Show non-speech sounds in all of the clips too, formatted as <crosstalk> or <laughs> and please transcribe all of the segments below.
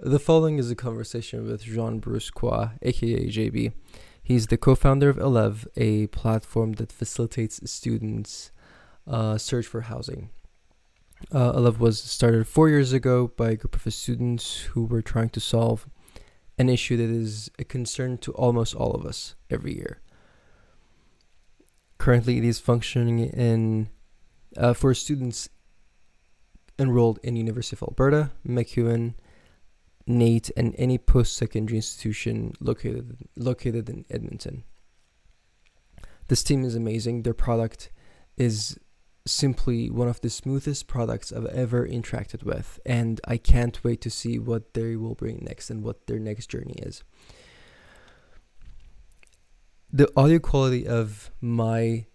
The following is a conversation with Jean Brusquois, aka JB. He's the co founder of Elev, a platform that facilitates students' uh, search for housing. Uh, Elev was started four years ago by a group of students who were trying to solve an issue that is a concern to almost all of us every year. Currently, it is functioning in uh, for students enrolled in University of Alberta, MacEwan, NAIT, and any post-secondary institution located located in Edmonton. This team is amazing. Their product is simply one of the smoothest products I've ever interacted with, and I can't wait to see what they will bring next and what their next journey is. The audio quality of my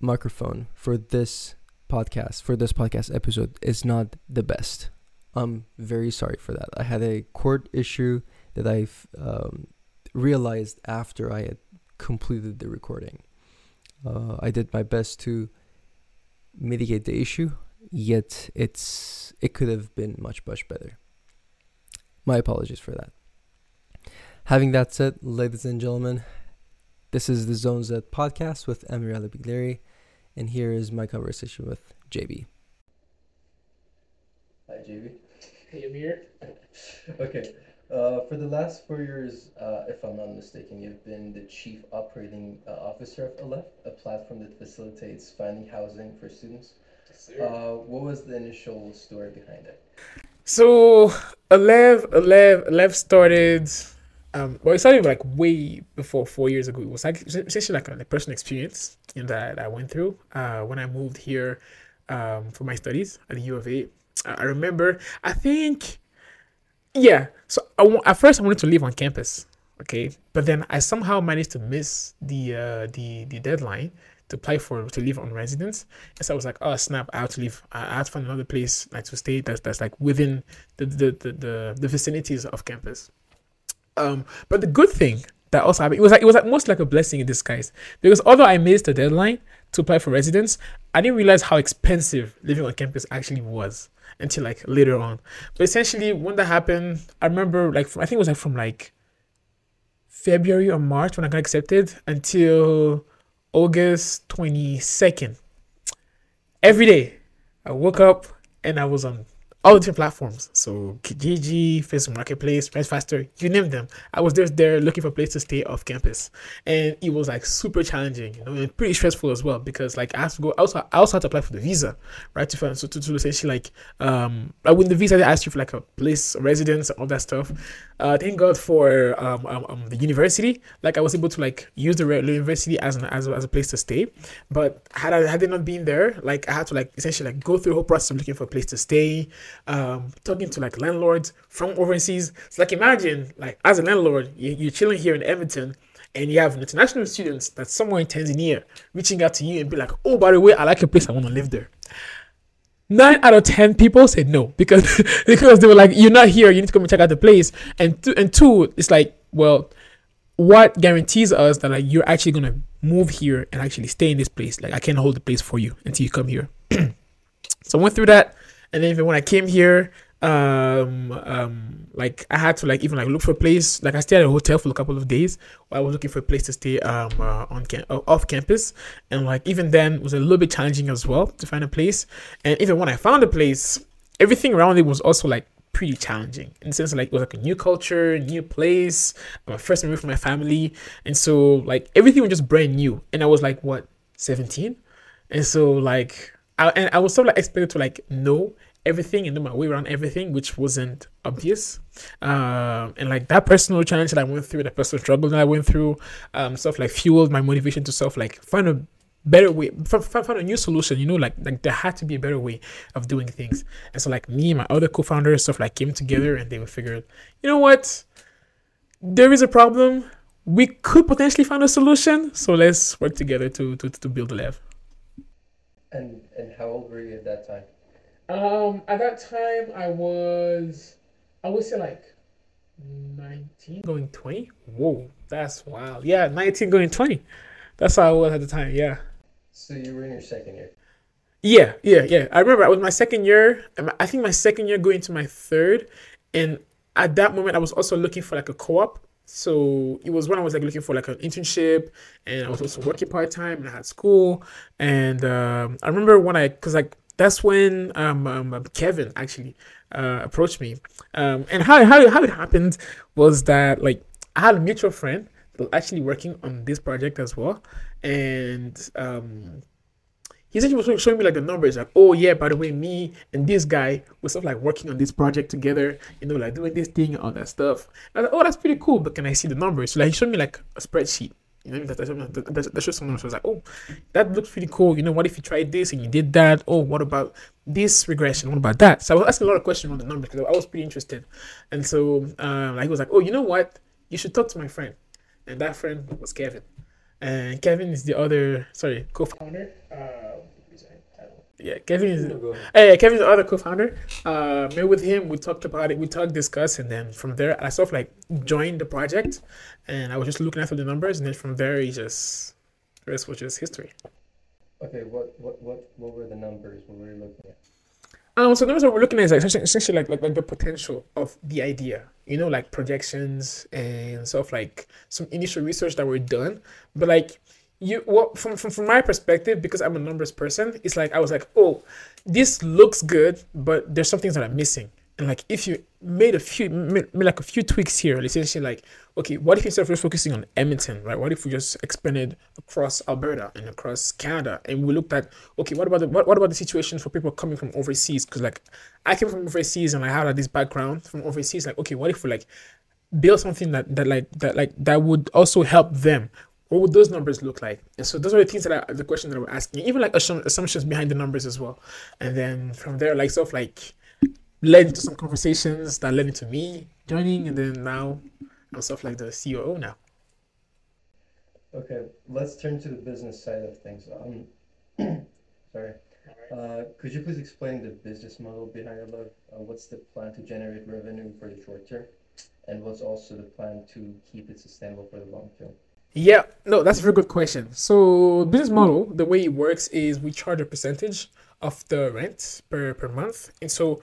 microphone for this podcast, for this podcast episode, is not the best. I'm very sorry for that. I had a cord issue that I um, realized after I had completed the recording. Uh, I did my best to mitigate the issue, yet it's it could have been much much better. My apologies for that. Having that said, ladies and gentlemen, this is the Zone Z podcast with Amira Bigleri, and here is my conversation with JB. Hi, JB. Hey, Amir. <laughs> okay. Uh, for the last four years, uh, if I'm not mistaken, you've been the chief operating uh, officer of Elev, a platform that facilitates finding housing for students. Yes, uh, what was the initial story behind it? So, Elev, Elev, Elev started. Um, well, it started like way before four years ago. It was like essentially like a, a personal experience you know, that I went through uh, when I moved here um, for my studies at the U of A. I remember, I think yeah. So at first I wanted to live on campus, okay, but then I somehow managed to miss the uh, the the deadline to apply for to live on residence. And so I was like, oh snap, I have to leave. I have to find another place like to stay that's that's like within the the the, the, the vicinities of campus. Um, but the good thing that also happened, it was like it was almost like a blessing in disguise because although I missed the deadline to apply for residence, I didn't realize how expensive living on campus actually was until like later on. But essentially, when that happened, I remember like from, I think it was like from like February or March when I got accepted until August twenty second. Every day, I woke up and I was on all different platforms. So Kijiji, Facebook Marketplace, Rent Faster, you name them. I was just there looking for a place to stay off campus. And it was like super challenging, you know, and pretty stressful as well because like I have to go I also I also had to apply for the visa, right? To find so to, to essentially like um like when the visa they asked you for like a place, residence, all that stuff. Uh thank God for um, um, um the university. Like I was able to like use the university as an as, as a place to stay. But had I had they not been there, like I had to like essentially like go through the whole process of looking for a place to stay um, talking to like landlords from overseas. So like imagine like as a landlord, you, you're chilling here in Edmonton and you have international students that's somewhere in Tanzania reaching out to you and be like, oh, by the way, I like a place, I want to live there. Nine out of ten people said no <laughs> because because they were like, you're not here, you need to come and check out the place. And two, and two, it's like, well, what guarantees us that like you're actually gonna move here and actually stay in this place? Like I can't hold the place for you until you come here. <clears throat> so I went through that and then even when I came here, um, um, like I had to like even like look for a place. Like I stayed at a hotel for a couple of days. While I was looking for a place to stay um uh, on cam- uh, off campus, and like even then it was a little bit challenging as well to find a place. And even when I found a place, everything around it was also like pretty challenging in the sense like it was like a new culture, new place, my first memory from my family, and so like everything was just brand new. And I was like what seventeen, and so like I, and I was sort of like expected to like know everything and know my way around everything, which wasn't obvious. Um, and like that personal challenge that I went through, the personal struggle that I went through, um, stuff like fueled my motivation to self like find a better way, find, find a new solution. You know, like like there had to be a better way of doing things. And so like me and my other co-founders stuff like came together and they figured, you know what, there is a problem. We could potentially find a solution. So let's work together to to to build Elev. And and how old were you at that time? Um, at that time I was, I would say like, nineteen going twenty. Whoa, that's wild. Yeah, nineteen going twenty. That's how I was at the time. Yeah. So you were in your second year. Yeah, yeah, yeah. I remember I was my second year. I think my second year going to my third, and at that moment, I was also looking for like a co-op. So it was when I was like looking for like an internship, and I was also working part time, and I had school. And um, I remember when I, cause like that's when um, um Kevin actually uh, approached me. Um, and how how how it happened was that like I had a mutual friend that was actually working on this project as well, and um he was showing me like the numbers, like, oh yeah, by the way, me and this guy were sort of like working on this project together, you know, like doing this thing all that stuff. And like, oh, that's pretty cool, but can I see the numbers? So like he showed me like a spreadsheet. You know, that, that, that shows some numbers. I was like, oh, that looks pretty cool. You know, what if you tried this and you did that? Oh, what about this regression? What about that? So I was asking a lot of questions on the numbers because I was pretty interested. And so um, like, he was like, oh, you know what? You should talk to my friend. And that friend was Kevin. And Kevin is the other, sorry, co-founder. Uh, yeah, Kevin is. Hey, Kevin's the other co-founder. Uh, met with him. We talked about it. We talked, discussed, and then from there, I sort of like joined the project, and I was just looking after the numbers, and then from there, he just the rest was just history. Okay, what what what what were the numbers? What were you looking at? Um, so numbers that we're looking at is like essentially like, like like the potential of the idea, you know, like projections and of like some initial research that were done, but like you what from, from from my perspective because i'm a numbers person it's like i was like oh this looks good but there's some things that i'm missing and like if you made a few made, like a few tweaks here essentially like okay what if instead of just focusing on edmonton right what if we just expanded across alberta and across canada and we looked at okay what about the what, what about the situation for people coming from overseas because like i came from overseas and i had like, this background from overseas like okay what if we like build something that that like that like that would also help them what would those numbers look like? And so those are the things that I, the question that I'm asking, even like assumptions behind the numbers as well. And then from there, like of like led into some conversations that led into me joining, and then now I'm sort of like the COO now. Okay, let's turn to the business side of things. Um, <clears throat> sorry. Uh, could you please explain the business model behind Elev? Uh, what's the plan to generate revenue for the short term? And what's also the plan to keep it sustainable for the long term? Yeah, no, that's a very good question. So business model, the way it works is we charge a percentage of the rent per, per month. And so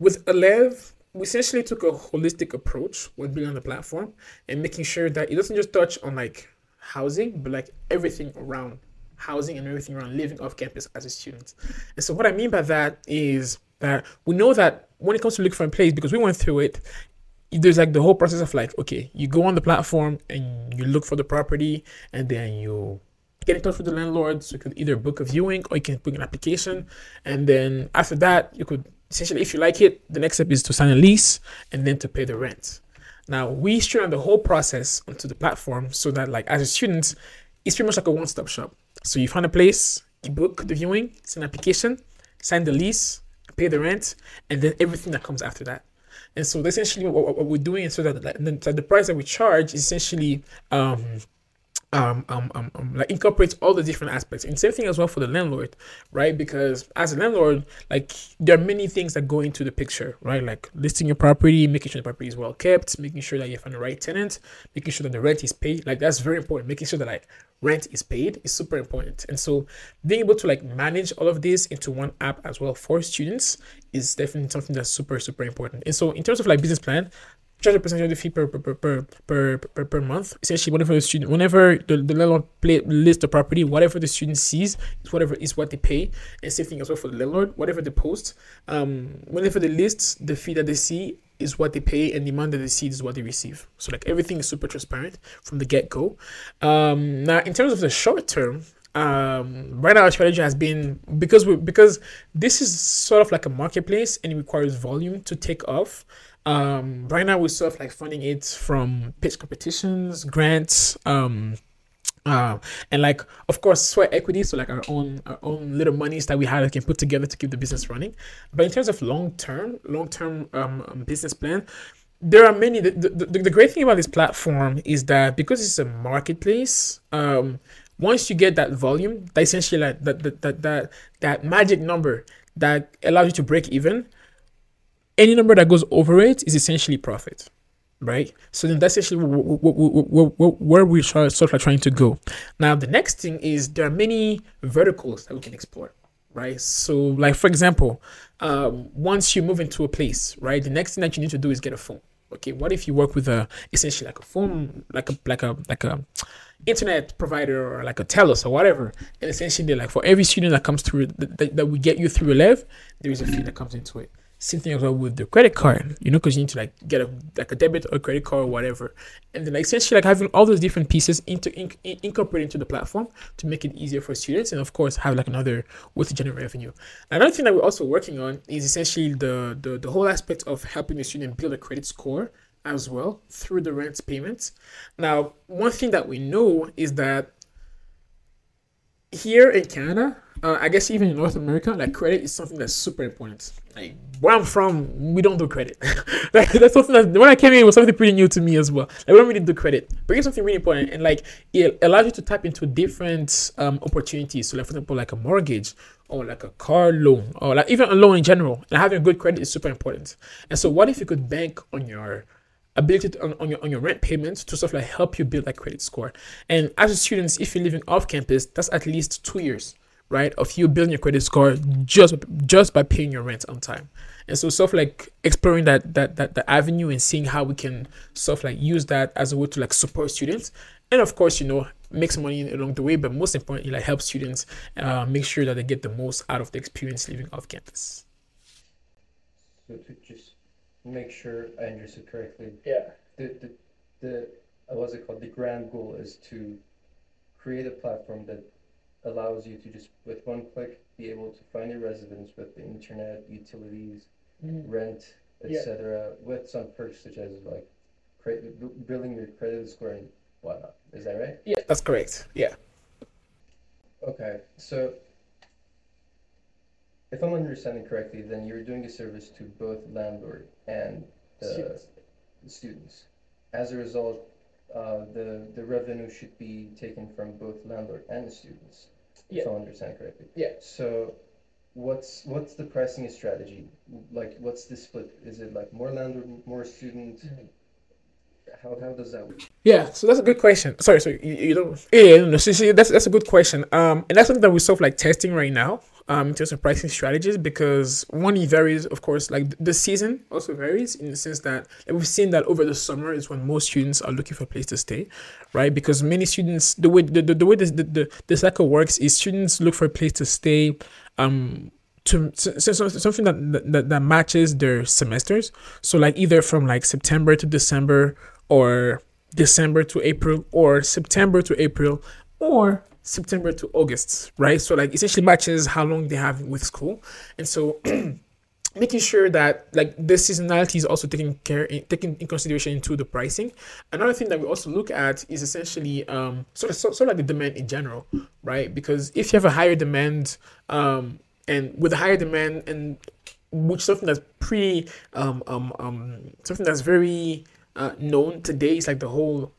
with Elev, we essentially took a holistic approach when building the platform and making sure that it doesn't just touch on like housing, but like everything around housing and everything around living off campus as a student. And so what I mean by that is that we know that when it comes to looking for a place, because we went through it, there's like the whole process of like okay you go on the platform and you look for the property and then you get in touch with the landlord so you could either book a viewing or you can book an application and then after that you could essentially if you like it the next step is to sign a lease and then to pay the rent. Now we streamline the whole process onto the platform so that like as a student it's pretty much like a one-stop shop. So you find a place you book the viewing sign an application sign the lease pay the rent and then everything that comes after that. And so essentially what, what, we're doing is so that, that the price that we charge is essentially um, um, um, um, um, like incorporates all the different aspects. And same thing as well for the landlord right? Because as a landlord like there are many things that go into the picture right? Like listing your property making sure the property is well kept making sure that you find the right tenant making sure that the rent is paid. Like that's very important. Making sure that like rent is paid is super important. And so being able to like manage all of this into one app as well for students is definitely something that's super super important. And so in terms of like business plan charge a percentage of the fee per per per per per, per, month. Essentially, whenever the student, whenever the, the landlord play, list the property, whatever the student sees is whatever is what they pay. And same thing as well for the landlord, whatever they post, um, whenever they list the fee that they see is what they pay, and the amount that they see is what they receive. So like everything is super transparent from the get go. Um, now in terms of the short term, um, right now our strategy has been because we because this is sort of like a marketplace and it requires volume to take off. Um, right now we're sort of like funding it from pitch competitions, grants, um, uh, and like of course sweat equity, so like our own our own little monies that we that can put together to keep the business running. But in terms of long term, long term um, um, business plan, there are many. The, the, the, great thing about this platform is that because it's a marketplace, um, once you get that volume, that essentially like that that that that, that magic number that allows you to break even any number that goes over it is essentially profit right? So then that's actually where we are sort of trying to go. Now, the next thing is there are many verticals that we can explore, right? So, like for example, um, once you move into a place, right, the next thing that you need to do is get a phone, okay, what if you work with a essentially like a phone, like a like a like a internet provider or like a TELUS or whatever, and essentially like for every student that comes through that, that, that we get you through Elev, there is a fee that comes into it. Same thing as well with the credit card, you know, because you need to like get a like a debit or credit card or whatever, and then like essentially like having all those different pieces into in, in, incorporate into the platform to make it easier for students, and of course have like another way to generate revenue. Another thing that we're also working on is essentially the the, the whole aspect of helping the student build a credit score as well through the rent payments. Now, one thing that we know is that here in Canada, uh, I guess even in North America, like credit is something that's super important. Like where I'm from, we don't do credit. <laughs> like that's something that when I came in, was something pretty new to me as well. Like we don't really do credit, but it's something really important, and like it allows you to tap into different um, opportunities. So, like for example, like a mortgage or like a car loan or like even a loan in general. And having good credit is super important. And so, what if you could bank on your ability to, on, on, your on your rent payments to sort of like help you build that credit score. And as a student, if you're living off campus, that's at least two years right, of you building your credit score just just by paying your rent on time. And so sort of like exploring that that that the avenue and seeing how we can sort of like use that as a way to like support students. And of course, you know, make some money along the way, but most importantly, like help students uh, make sure that they get the most out of the experience living off campus. So to just make sure I understood correctly. Yeah. The the the uh, what's it called? The grand goal is to create a platform that allows you to just with one click be able to find your residence with the internet, utilities, mm. rent, etc. Yeah. With some perks such as like credit, building your credit score and whatnot. Is that right? Yeah, that's correct. Yeah. Okay, so if I'm understanding correctly, then you're doing a service to both landlord and the students. The students. As a result, uh, the the revenue should be taken from both landlord and the students. Yeah. If I understand correctly. Yeah. So, what's what's the pricing strategy? Like, what's the split? Is it like more landlord, more student? Mm-hmm. How, how does that work? Yeah, so that's a good question. Sorry, so you, you don't. Yeah, no, so, so that's that's a good question. Um, and that's something that we're sort of like testing right now um, in terms of pricing strategies because one it varies of course like the season also varies in the sense that like, we've seen that over the summer is when most students are looking for a place to stay right? Because many students the way the, the, the way this, the, the, the cycle works is students look for a place to stay um to so, so, something that, that that matches their semesters. So like either from like september to december or december to april or september to april or September to August, right? So like essentially matches how long they have with school, and so <clears throat> making sure that like the seasonality is also taken care in, taken in consideration into the pricing. Another thing that we also look at is essentially um sort of sort, sort of like the demand in general, right? Because if you have a higher demand, um, and with a higher demand and which something that's pretty um um um something that's very uh, known today is like the whole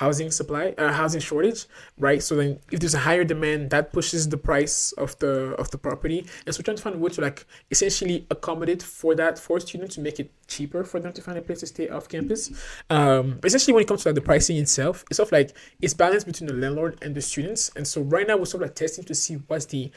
housing supply uh, housing shortage right? So then if there's a higher demand that pushes the price of the of the property. And so we're trying to find a way to like essentially accommodate for that for students to make it cheaper for them to find a place to stay off campus. Um essentially when it comes to like the pricing itself it's sort of like it's balanced between the landlord and the students. And so right now we're sort of like testing to see what's the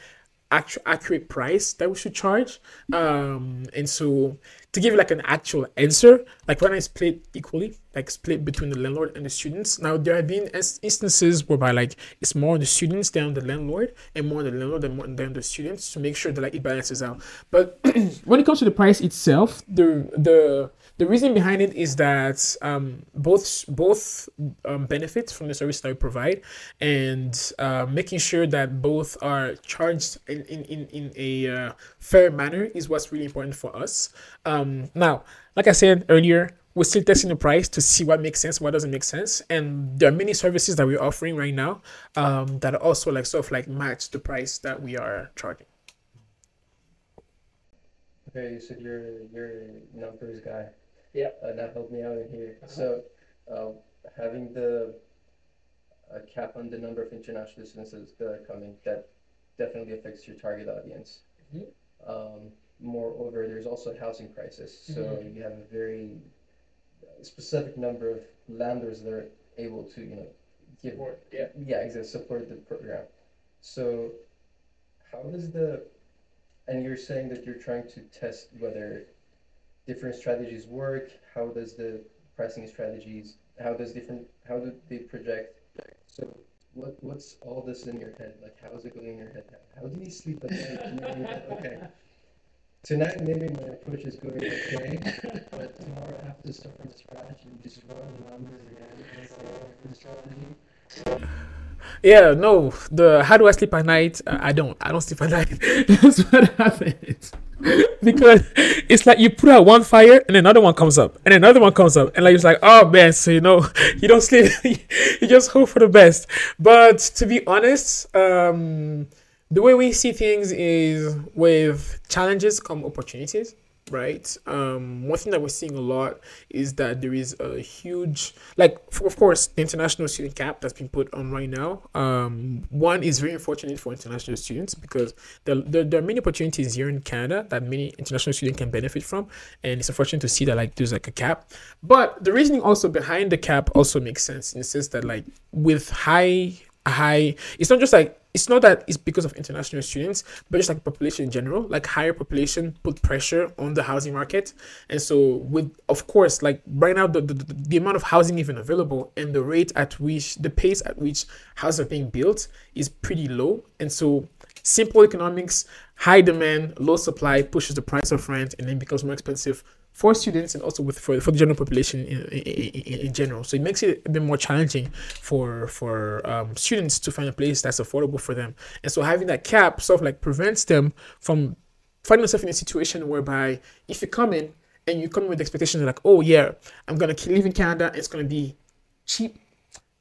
actual accurate price that we should charge. Um and so to give like an actual answer like when i split equally like split between the landlord and the students. Now there have been instances whereby like it's more the students than the landlord and more the landlord than, more than the students to make sure that like it balances out. But <clears throat> when it comes to the price itself the the the reason behind it is that um, both both um, benefit from the service that we provide, and uh, making sure that both are charged in in, in, in a uh, fair manner is what's really important for us. Um, now, like I said earlier, we're still testing the price to see what makes sense, what doesn't make sense, and there are many services that we're offering right now um, that also like sort of like match the price that we are charging. Okay, you said you're you're numbers guy. Yeah. Uh, that helped me out in here. Uh-huh. So, uh, having the uh, cap on the number of international students that are coming, that definitely affects your target audience. Mm-hmm. Um, moreover, there's also a housing crisis. So mm-hmm. you have a very specific number of landlords that are able to, you know, give support. Yeah. Yeah, exactly. Support the program. So, how does the and you're saying that you're trying to test whether different strategies work? How does the pricing strategies? How does different how do they project? So what what's all this in your head? Like how is it going in your head? How do you sleep at night? <laughs> okay. Tonight maybe my approach is going okay, but tomorrow I have to start from scratch and just run the numbers again and say, the strategy. Yeah, no. The how do I sleep at night? Uh, I don't. I don't sleep at night. <laughs> That's what happens. <laughs> because it's like you put out one fire and another one comes up and another one comes up and like it's like oh man so you know <laughs> you don't sleep <laughs> you just hope for the best. But to be honest um the way we see things is with challenges come opportunities right? Um one thing that we're seeing a lot is that there is a huge like of course the international student cap that's been put on right now. Um one is very unfortunate for international students because there, there, there are many opportunities here in canada that many international students can benefit from and it's unfortunate to see that like there's like a cap. But the reasoning also behind the cap also makes sense in the sense that like with high high it's not just like it's not that it's because of international students but just like population in general like higher population put pressure on the housing market. And so with of course like right now the, the, the amount of housing even available and the rate at which the pace at which houses are being built is pretty low. And so simple economics high demand low supply pushes the price of rent and then becomes more expensive for students and also with for, for the general population in, in, in, general. So it makes it a bit more challenging for for um, students to find a place that's affordable for them. And so having that cap sort of like prevents them from finding themselves in a situation whereby if you come in and you come in with expectations like, oh yeah, I'm gonna live in Canada, it's gonna be cheap,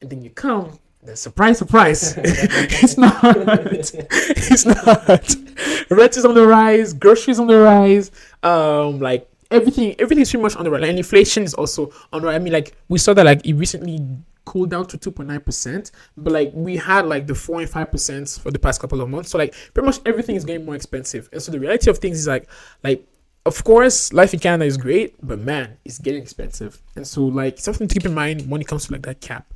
and then you come then surprise, surprise, <laughs> <laughs> it's not. It's not. Rent is on the rise, groceries on the rise. Um, like everything everything is pretty much on the rise. And inflation is also on the rise. I mean, like we saw that like it recently cooled down to 2.9%, but like we had like the 4 and 5% for the past couple of months. So like pretty much everything is getting more expensive. And so the reality of things is like like of course, life in Canada is great, but man, it's getting expensive. And so, like, something to keep in mind when it comes to like that cap.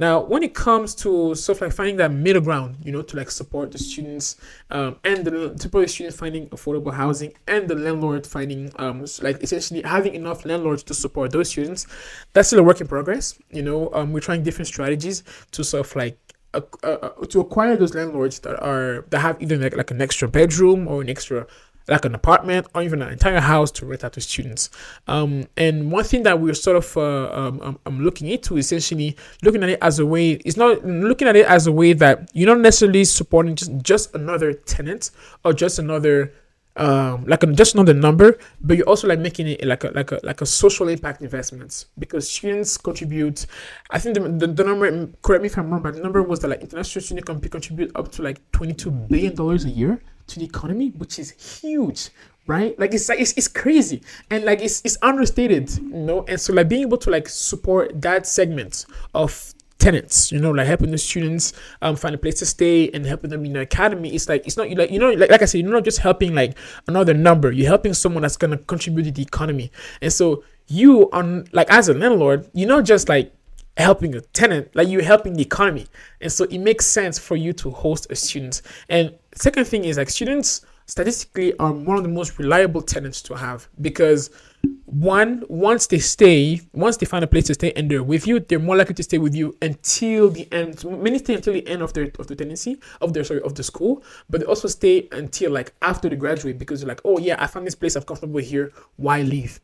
Now, when it comes to stuff like finding that middle ground, you know, to like support the students um, and the support the students finding affordable housing and the landlord finding um like essentially having enough landlords to support those students, that's still a work in progress. You know, um, we're trying different strategies to sort of like uh, uh, to acquire those landlords that are that have either like, like an extra bedroom or an extra like an apartment or even an entire house to rent out to students. Um, and one thing that we're sort of uh, um, um, um, looking into essentially looking at it as a way. It's not looking at it as a way that you're not necessarily supporting just just another tenant or just another um, like a, just another number, but you're also like making it like a like a like a social impact investment because students contribute. I think the, the, the number correct me if I'm wrong, but the number was that like international students contribute up to like 22 billion dollars a year to the economy, which is huge, right? Like it's like it's, it's crazy and like it's it's understated, you know. And so like being able to like support that segment of tenants, you know, like helping the students um find a place to stay and helping them in the academy. It's like it's not you like you know like like I said, you're not just helping like another number. You're helping someone that's gonna contribute to the economy. And so you on like as a landlord, you're not just like helping a tenant, like you're helping the economy. And so it makes sense for you to host a student. And second thing is like students statistically are one of the most reliable tenants to have because one once they stay once they find a place to stay and they're with you they're more likely to stay with you until the end many stay until the end of their of the tenancy of their sorry of the school but they also stay until like after they graduate because they're like oh yeah i found this place i'm comfortable here why leave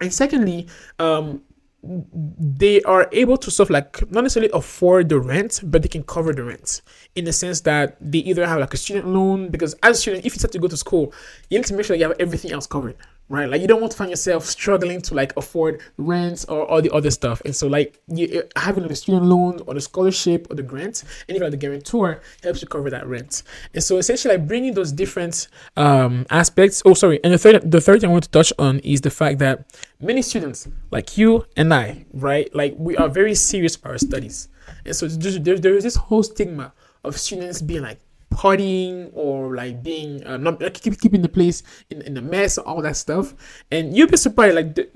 and secondly um they are able to sort of like not necessarily afford the rent, but they can cover the rent. In the sense that they either have like a student loan because as a student, if you start to go to school, you need to make sure you have everything else covered right? Like you don't want to find yourself struggling to like afford rent or all the other stuff. And so like you having the student loan or the scholarship or the grant, and even the guarantor helps you cover that rent. And so essentially like bringing those different um aspects. Oh, sorry. And the third the third thing I want to touch on is the fact that many students like you and I, right? Like we are very serious about our studies. And so there's, there is this whole stigma of students being like partying or like being uh, not like keep, keeping the place in, in a mess all that stuff. And you'll be surprised like the,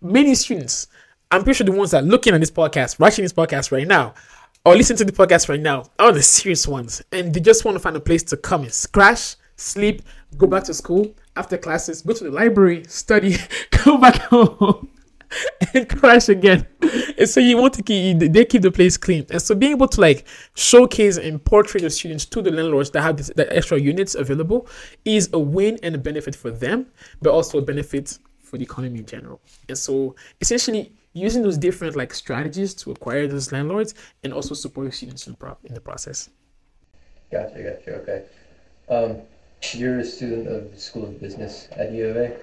many students i'm pretty sure the ones that are looking at this podcast watching this podcast right now or listen to the podcast right now are the serious ones. And they just want to find a place to come and crash sleep go back to school after classes go to the library study <laughs> go back home <laughs> and crash again. And so you want to keep they keep the place clean. And so being able to like showcase and portray the students to the landlords that have this, the extra units available is a win and a benefit for them, but also a benefit for the economy in general. And so essentially using those different like strategies to acquire those landlords and also support students in, pro- in the process. Gotcha, gotcha. Okay. Um, you're a student of the School of Business at U of A.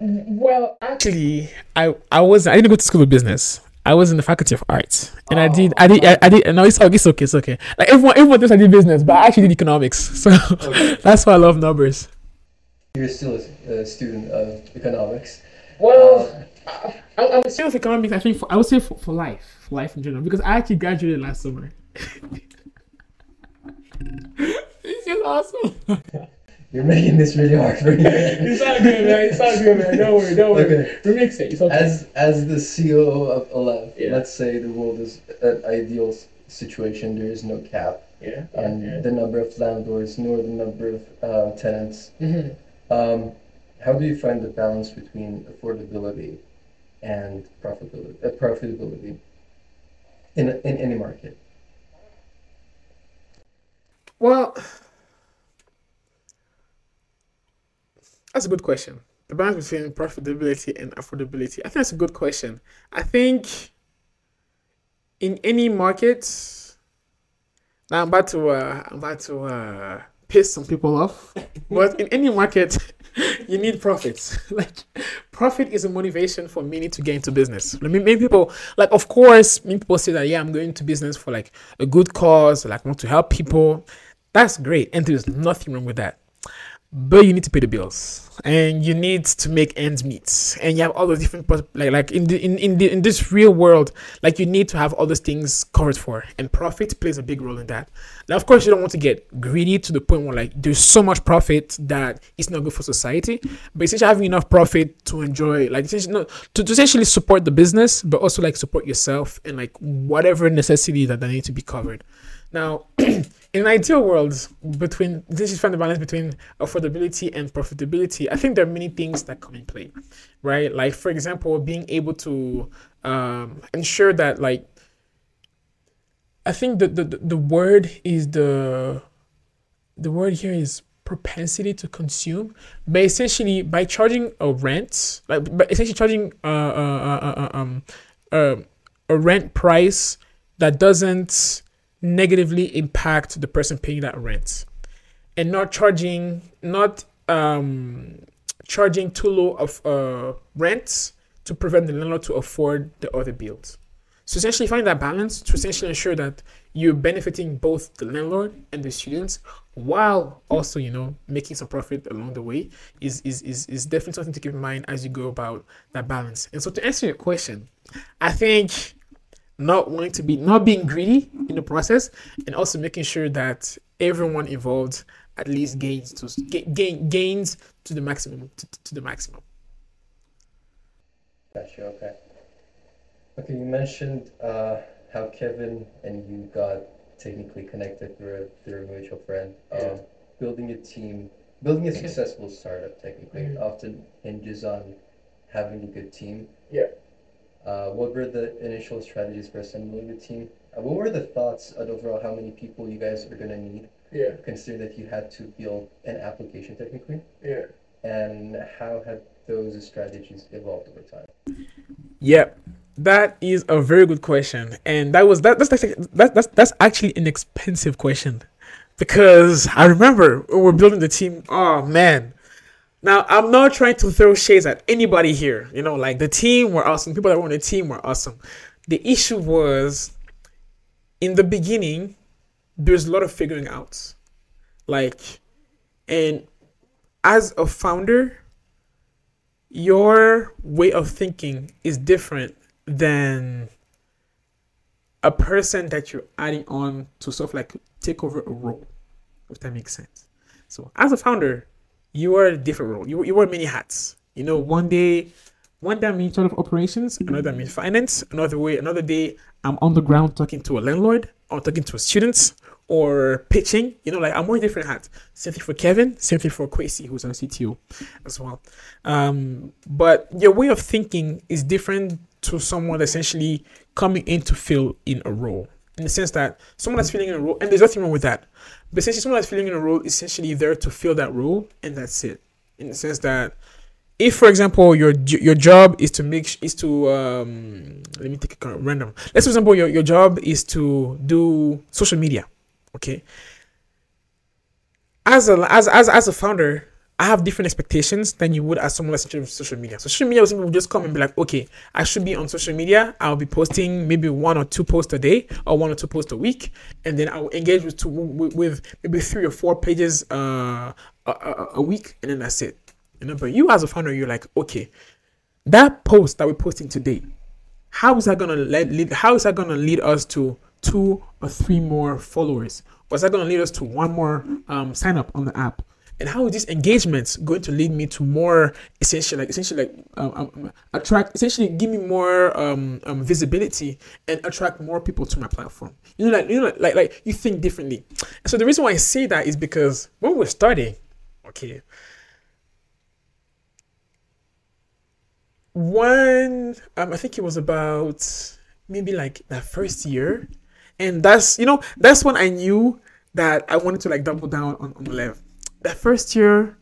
Well, actually, I I was I didn't go to school of business. I was in the faculty of arts, and oh, I did I did I, I did. No, it's okay, it's okay, it's okay. Like everyone everyone thinks I did business, but I actually did economics. <laughs> So okay. <laughs> that's why I love numbers. You're still a, student of economics. Well, uh, I, I, would say of economics. I think for, I would say for, for life, for life in general, because I actually graduated last summer. <laughs> this is awesome. You're making this really hard for me. it's not good, man. It's not good, man. Don't worry, don't worry. Okay. We mix it. Okay. As as the CEO of Elev, yeah. let's say the world is an ideal situation. There is no cap. Yeah. And yeah. the number of landlords nor the number of um, tenants. Mm-hmm. Um, how do you find the balance between affordability and profitability? Uh, profitability in in any market. Well. That's a good question. The balance between profitability and affordability. I think that's a good question. I think in any market, now I'm about to uh, I'm about to uh, piss some people off, <laughs> but in any market, <laughs> you need profits. <laughs> like profit is a motivation for many to get into business. I mean, many people like, of course, many people say that yeah, I'm going to business for like a good cause, like want to help people. That's great, and there's nothing wrong with that but you need to pay the bills. And you need to make ends meet. And you have all those different like like in the in in, the, in this real world like you need to have all those things covered for. And profit plays a big role in that. Now of course you don't want to get greedy to the point where like there's so much profit that it's not good for society. But essentially having enough profit to enjoy like no, to, to essentially support the business but also like support yourself and like whatever necessity that, they need to be covered now <clears throat> in an ideal world, between this is find the balance between affordability and profitability. I think there are many things that come in play, right? Like for example, being able to um, ensure that like I think the, the the word is the the word here is propensity to consume, but essentially by charging a rent, like but essentially charging uh, uh, uh, um a rent price that doesn't negatively impact the person paying that rent. And not charging not um charging too low of uh rent to prevent the landlord to afford the other bills. So essentially find that balance to essentially ensure that you're benefiting both the landlord and the students while also you know making some profit along the way is is is, is definitely something to keep in mind as you go about that balance. And so to answer your question i think not wanting to be not being greedy in the process and also making sure that everyone involved at least gains to gain gains to the maximum to, to the maximum. Gotcha okay. Okay you mentioned uh, how kevin and you got technically connected through a, through a mutual friend. Um, building a team building a successful startup technically mm-hmm. often hinges on having a good team. Yeah uh, what were the initial strategies for assembling the team? Uh, what were the thoughts on overall how many people you guys are going to need? Yeah. Consider that you had to build an application technically. Yeah. And how have those strategies evolved over time? Yeah, that is a very good question, and that was that, that's that, that's that's actually an expensive question because I remember when we're building the team. Oh man, now, I'm not trying to throw shades at anybody here. You know, like the team were awesome. People that were on the team were awesome. The issue was in the beginning, there's a lot of figuring out. Like, and as a founder, your way of thinking is different than a person that you're adding on to sort of like take over a role, if that makes sense. So, as a founder, you are a different role. You you wear many hats. You know, one day, one day I'm in charge of operations, another I'm in finance, another way, another day I'm on the ground talking to a landlord or talking to a student or pitching. You know, like I'm wearing different hats. Same thing for Kevin. Same thing for Kwesi, who's on CTO as well. Um, but your way of thinking is different to someone essentially coming in to fill in a role. In the sense that someone that's filling in a role, and there's nothing wrong with that. But essentially, someone that's filling in a role is essentially there to fill that role, and that's it. In the sense that if for example your your job is to make is to um let me take a random let's for example your, your job is to do social media okay as a as as, as a founder I have different expectations than you would as someone that's in social media. So social media will just come and be like, okay, I should be on social media. I'll be posting maybe one or two posts a day or one or two posts a week, and then I'll engage with two, with, with maybe three or four pages uh, a, a, a week, and then that's it. You know, but you as a founder, you're like, okay, that post that we're posting today, how is that gonna lead, lead how is that gonna lead us to two or three more followers? Was that gonna lead us to one more um, sign up on the app? And how is this engagement going to lead me to more essentially, like essentially, like um, um, attract, essentially, give me more um, um, visibility and attract more people to my platform. You know, like you know, like like you think differently. And so the reason why I say that is because when we're starting, okay, one um, I think it was about maybe like that first year, and that's you know that's when I knew that I wanted to like double down on, on the level. That first year,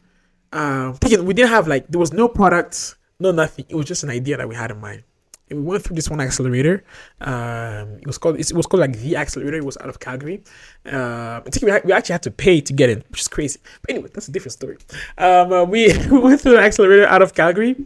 um, we didn't have like there was no product, no nothing. It was just an idea that we had in mind. And we went through this one accelerator. Um, it was called it was called like the accelerator. It was out of Calgary. Uh, I think we, we actually had to pay to get in, which is crazy. But anyway, that's a different story. Um, uh, we, <laughs> we went through an accelerator out of Calgary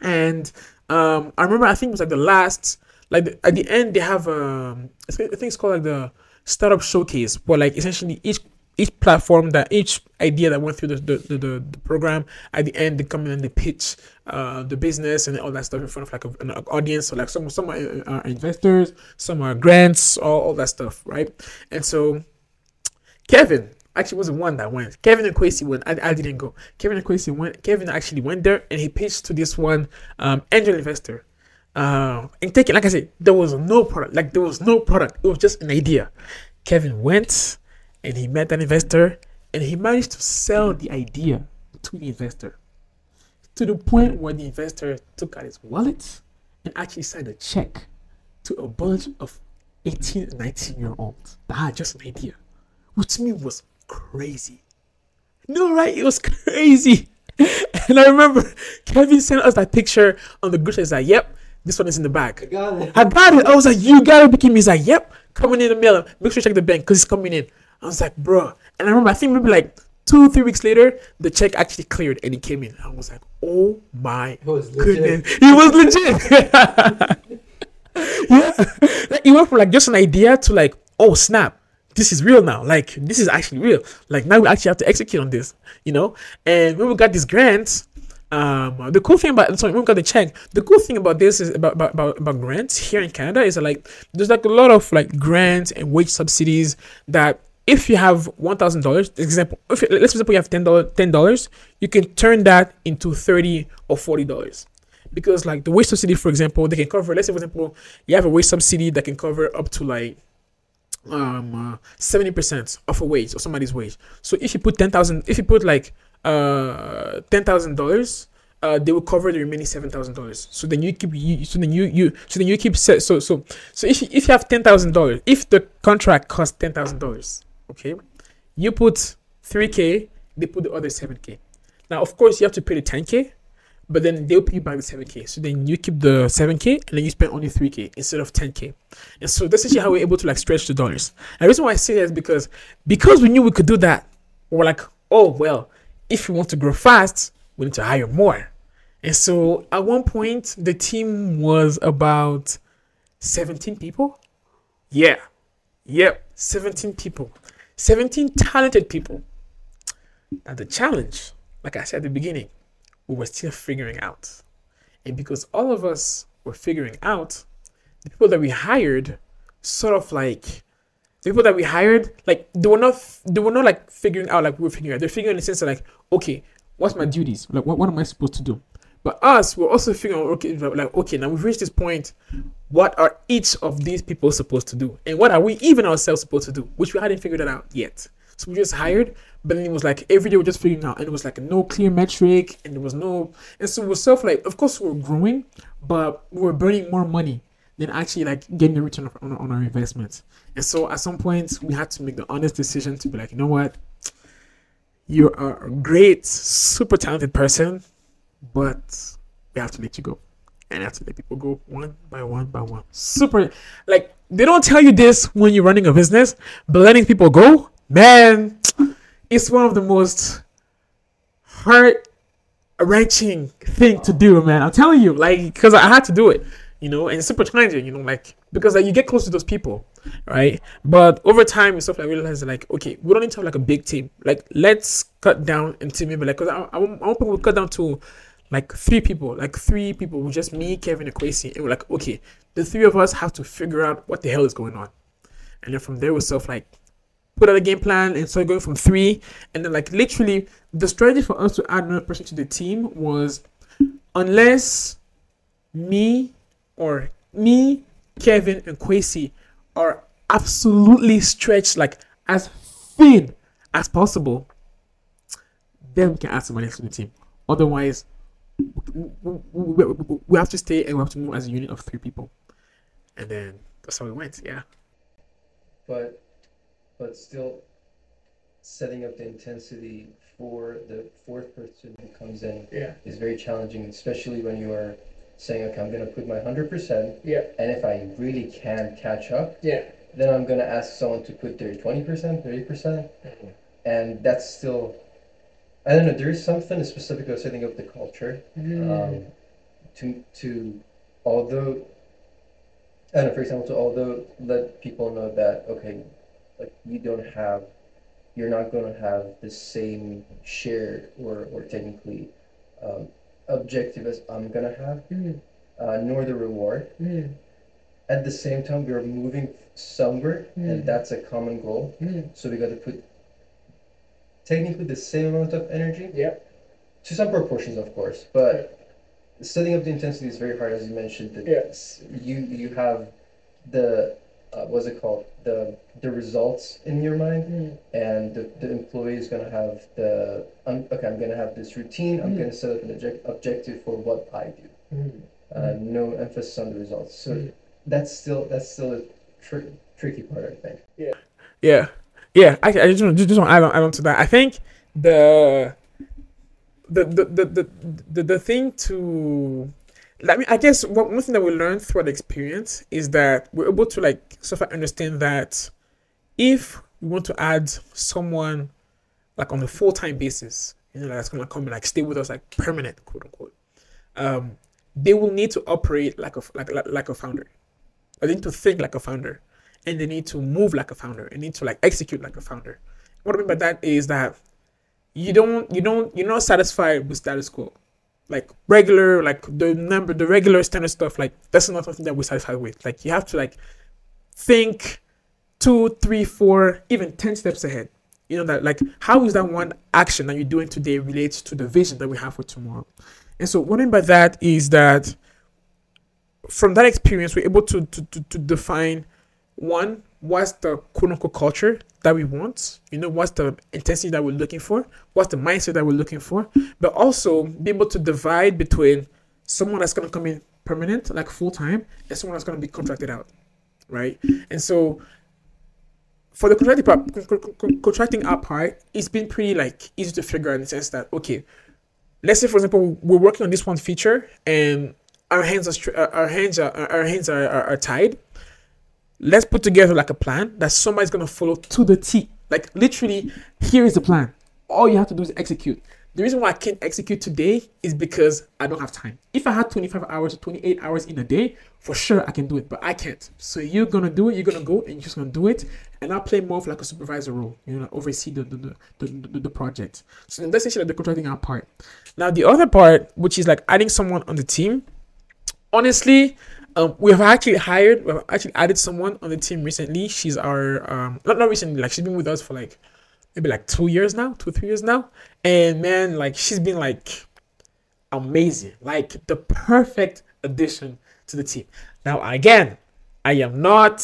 and um, I remember I think it was like the last like the, at the end they have um I think it's called like the startup showcase where like essentially each each platform that each idea that went through the the, the, the, the program at the end they come in and they pitch uh, the business and all that stuff in front of like a, an audience so like some some are, are investors some are grants all, all that stuff right and so Kevin actually wasn't one that went. Kevin and Kwesi went. I, I didn't go. Kevin and Kwesi went. Kevin actually went there and he pitched to this one um, angel investor. Uh, and taking, like I said, there was no product. Like there was no product. It was just an idea. Kevin went and he met an investor and he managed to sell the idea to the investor to the point where the investor took out his wallet and actually signed a check to a bunch of 18 19 year olds that had just an idea, which to me was crazy. No, right? It was <laughs> crazy. And I remember Kevin sent us that picture on the group. He's like, "Yep, this one is in the bag." I got it. I got it. I was like, "You got it." He's like, "Yep, coming in the mail. Make sure you check the bank because it's coming in." I was like, "Bro," and I remember I think maybe like two, three weeks later, the check actually cleared and it came in. I was like, "Oh my goodness, it was legit." <laughs> yeah, like it went from like just an idea to like, "Oh snap." this is real now. Like this is actually real. Like now we actually have to execute on this, you know. And when we got these grants, um, the cool thing about sorry, when we got the check, the cool thing about this is about about, about, grants here in Canada is like there's like a lot of like grants and wage subsidies that if you have one thousand dollars, example, if let's example you have ten dollars, ten dollars, you can turn that into thirty or forty dollars because like the wage subsidy, for example, they can cover. Let's say for example, you have a wage subsidy that can cover up to like um uh, seventy uh, percent of a wage or somebody's wage. So if you put ten thousand, if you put like uh ten thousand dollars, uh they will cover the remaining seven thousand dollars. So then you keep you so then you you so then you keep set so so so if you, if you have ten thousand dollars, if the contract costs ten thousand dollars, okay, you put three k, they put the other seven k. Now of course you have to pay the ten k but then they'll pay you back the 7k. So then you keep the 7k and then you spend only 3k instead of 10k. And so that's actually how we're able to like stretch the dollars. And the reason why I say that is because because we knew we could do that, we're like, oh well, if we want to grow fast, we need to hire more. And so at one point the team was about 17 people. Yeah. Yep, 17 people. 17 talented people. Now the challenge, like I said at the beginning, we were still figuring out. And because all of us were figuring out, the people that we hired sort of like the people that we hired, like they were not they were not like figuring out like we were figuring out. They're figuring in the sense of like, okay, what's my duties? Like what, what am I supposed to do? But us, we're also figuring out, okay, like, okay, now we've reached this point. What are each of these people supposed to do? And what are we even ourselves supposed to do? Which we hadn't figured that out yet. So we just hired, but then it was like every day we're just figuring out, and it was like no clear metric, and there was no, and so we're self like, of course we're growing, but we're burning more money than actually like getting the return on, on our investments. And so at some point we had to make the honest decision to be like, you know what, you are a great, super talented person, but we have to let you go. And have to let people go one by one by one. Super, like they don't tell you this when you're running a business, but letting people go, man, it's one of the most heart wrenching thing to do, man. I'm telling you, like, because I had to do it, you know, and super challenging, you know, like because like you get close to those people, right? But over time and stuff, I realized like, okay, we don't need to have like a big team. Like, let's cut down into maybe like, cause I, I, I want people to cut down to like three people, like three people, with just me, Kevin, and Kwesi, and we're like, okay, the three of us have to figure out what the hell is going on, and then from there we self like put out a game plan and started going from three, and then like literally the strategy for us to add another person to the team was unless me or me, Kevin, and Kwesi are absolutely stretched like as thin as possible, then we can add somebody else to the team. Otherwise, we, we, we, we have to stay and we have to move as a unit of three people. And then that's how it went, yeah. But but still setting up the intensity for the fourth person who comes in Yeah. is very challenging, especially when you are saying, okay, I'm going to put my 100%, Yeah. and if I really can catch up, Yeah. then I'm going to ask someone to put their 20%, 30%, mm-hmm. and that's still, I don't know, there is something specific about setting of the culture Mm. um, to to although I don't know, for example, to although let people know that okay, like you don't have, you're not going to have the same share or or technically um, objective as I'm gonna have, Mm. uh, nor the reward. Mm. At the same time, we are moving somewhere, Mm. and that's a common goal. Mm. So we got to put technically the same amount of energy Yeah. to some proportions, of course, but setting up the intensity is very hard, as you mentioned. That Yes. you you have the uh, what's it called the the results in your mind, Mm. and the, the employee is gonna have the I'm, okay. I'm gonna have this routine. I'm Mm. gonna set up an object, objective for what I do. Mm. Uh, no emphasis on the results. So Mm. that's still that's still a tr- tricky part, I think. Yeah, yeah. I, I just just, just want to add on, add on to that. I think the the the the the, the, the thing to I mean, I guess one, one thing that we learned throughout the experience is that we're able to like sort of understand that if we want to add someone like on a full time basis, you know, that's gonna come and like stay with us like permanent, quote unquote, um, they will need to operate like a like like, like a founder. They need to think like a founder and they need to move like a founder and need to like execute like a founder. What I mean by that is that you don't you don't you're not satisfied with status quo. Like regular, like the number the regular standard stuff, like that's not something that we're satisfied with. Like you have to like think two, three, four, even ten steps ahead. You know that like how is that one action that you're doing today relates to the vision that we have for tomorrow? And so what I mean by that is that from that experience we're able to to, to, to define one what's the quote unquote culture that we want? You know what's the intensity that we're looking for? What's the mindset that we're looking for? But also be able to divide between someone that's going to come in permanent like full time and someone that's going to be contracted out right? And so for the contracting part, con- con- con- contracting out part it's been pretty like easy to figure out in the sense that okay let's say for example we're working on this one feature and our hands are our hands are our hands are, are, are tied let's put together like a plan that somebody's gonna follow to the T. Like literally, here is the plan. All you have to do is execute. The reason why I can't execute today is because I don't have time. If I had 25 hours or 28 hours in a day, for sure I can do it, but I can't. So you're gonna do it, you're gonna go and you're just gonna do it, and I'll play more of like a supervisor role, you know, oversee the the, the, the, the, project. So that's essentially the contracting part. Now the other part, which is like adding someone on the team, honestly, um, we have actually hired, we have actually added someone on the team recently. She's our, um, not, not recently, like she's been with us for like maybe like two years now, two, three years now. And man, like she's been like amazing, like the perfect addition to the team. Now, again, I am not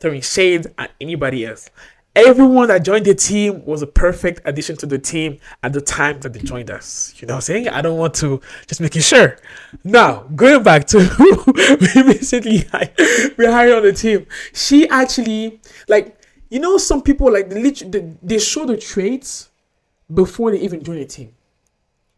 throwing shade at anybody else. Everyone that joined the team was a perfect addition to the team at the time that they joined us. You know what I'm saying? I don't want to just making sure. Now, going back to <laughs> we basically we hired on the team. She actually like you know some people like they, they, show the traits before they even join the team.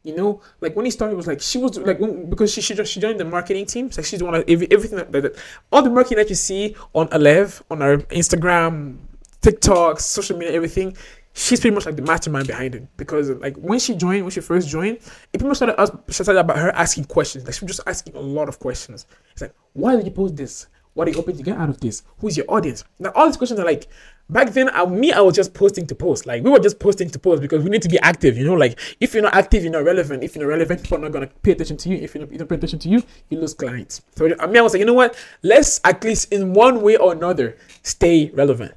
You know, like when he started, it was like she was like when, because she she, just, she joined the marketing team. So she's the one every, everything that, that, all the marketing that you see on Elev on our Instagram, TikTok, social media, everything. She's pretty much like the mastermind behind it because like when she joined, when she first joined, it pretty much started us started about her asking questions. Like she was just asking a lot of questions. It's like, why did you post this? What are you hoping to get out of this? Who's your audience? Now all these questions are like back then I, me i was just posting to post like we were just posting to post because we need to be active you know like if you're not active you're not relevant if you're not relevant people are not going to pay attention to you if you don't, you don't pay attention to you you lose clients so i mean i was like you know what let's at least in one way or another stay relevant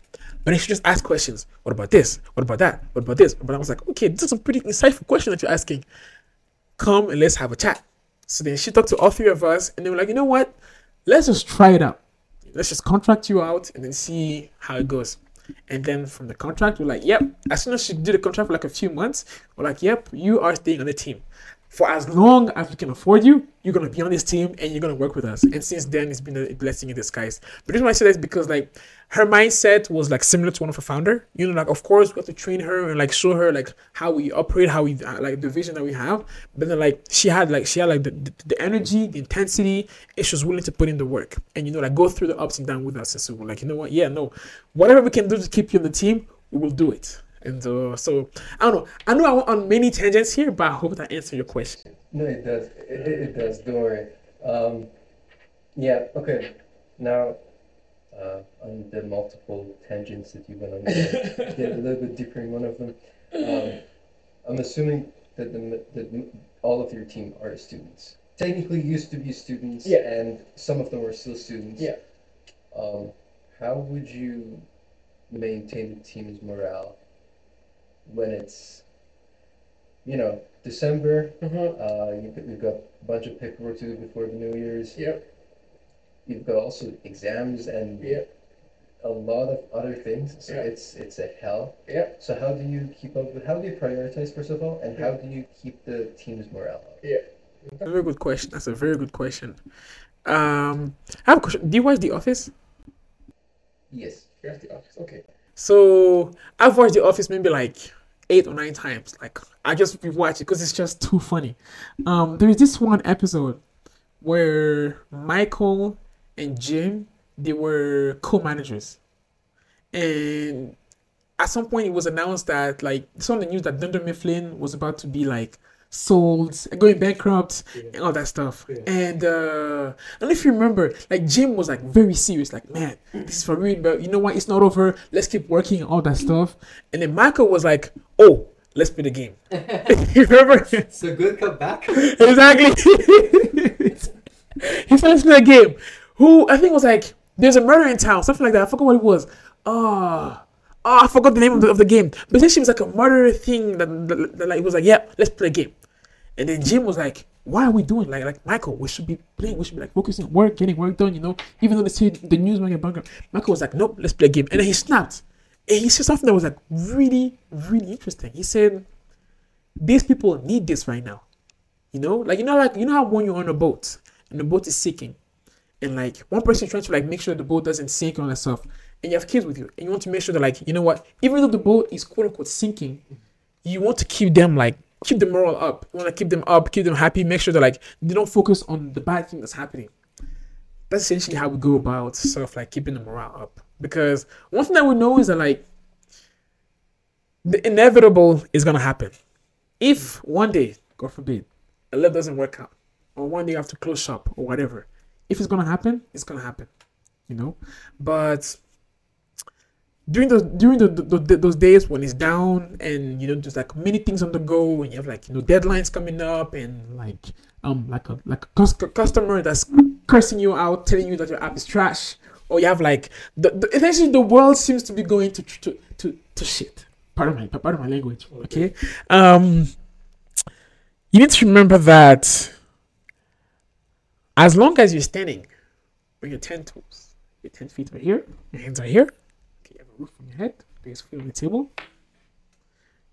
but then she just ask questions. What about this? What about that? What about this? But i was like okay this is a pretty insightful question that you're asking. Come and let's have a chat. So then she talked to all three of us and they were like you know what? Let's just try it out. Let's just contract you out and then see how it goes. And then from the contract, we're like, yep. As soon as she did the contract for like a few months, we're like, yep, you are staying on the team. For as long as we can afford you, you're gonna be on this team and you're gonna work with us. And since then, it's been a blessing in disguise. But the reason why I say that is because like her mindset was like similar to one of her founder. You know, like of course we have to train her and like show her like how we operate, how we uh, like the vision that we have. But then like she had like she had like the, the, the, energy, the intensity, and she was willing to put in the work and you know like go through the ups and downs with us. And so we're like, you know what? Yeah, no, whatever we can do to keep you on the team, we will do it. And uh, so I don't know. I know I went on many tangents here, but I hope that answered your question. No, it does. It, it does. Don't worry. Um, yeah. Okay. Now uh, on the multiple tangents that you went on, get <laughs> a little bit deeper in one of them. Um, I'm assuming that the that all of your team are students. Technically, used to be students, yeah. and some of them are still students. Yeah. Um, how would you maintain the team's morale when it's, you know, December? Mm-hmm. Uh, you, you've got a bunch of paperwork to do before the New Year's. Yep you've got also exams and yeah. a lot of other things. So yeah. it's it's a hell. Yeah. So how do you keep up with how do you prioritize first of all and yeah. how do you keep the team's morale up? Yeah. That's a very good question. That's a very good question. Um I have a question. Do you watch The Office? Yes. You watch The Office, okay. So I've watched The Office maybe like eight or nine times. Like I just rewatch it because it's just too funny. Um there is this one episode where Michael and Jim they were co-managers, and at some point it was announced that like some of the news that Dunder Mifflin was about to be like sold, going bankrupt, yeah. and all that stuff. Yeah. And uh, I if you remember, like Jim was like very serious, like man, this is for real, but you know what? It's not over. Let's keep working and all that stuff. And then Michael was like, oh. Let's play the game. <laughs> you remember? <laughs> It's a good comeback. <laughs> exactly. he said, let's play a game who I think was like, there's a murder in town, something like that. I forgot what it was. Oh, oh I forgot the name of the, of the game. But then she was like a murder thing that, that, that was like, yeah, let's play a game. And then Jim was like, why are we doing like like Michael? We should be playing. We should be like focusing on work, getting work done. You know, even though they say the news might get bankrupt. Michael was like, nope, let's play a game. And then he snapped, and he said something that was like really really interesting. He said, these people need this right now. You know, like you know, like you know how when you're on a boat and the boat is sinking, and like one person trying to like make sure the boat doesn't sink and all that stuff, and you have kids with you, and you want to make sure that like you know what, even though the boat is quote unquote sinking, you want to keep them like keep the morale up. You want to keep them up, keep them happy, make sure that like they don't focus on the bad thing that's happening. That's essentially how we go about sort of like keeping the morale up. Because one thing that we know is that like the inevitable is gonna happen. If one day, God forbid, Elev doesn't work out, or one day you have to close shop or whatever, if it's gonna happen, it's gonna happen, you know. But during those during the, the, the, those days when it's down and you know there's like many things on the go and you have like you know deadlines coming up and like um like a like a customer that's cursing you out, telling you that your app is trash, or you have like the, the essentially the world seems to be going to to to, to shit. Pardon my pardon my language. Okay. Um you need to remember that as long as you're standing with your 10 toes, your 10 feet are here, your hands are here, okay, you have a roof on your head, there's food on the table,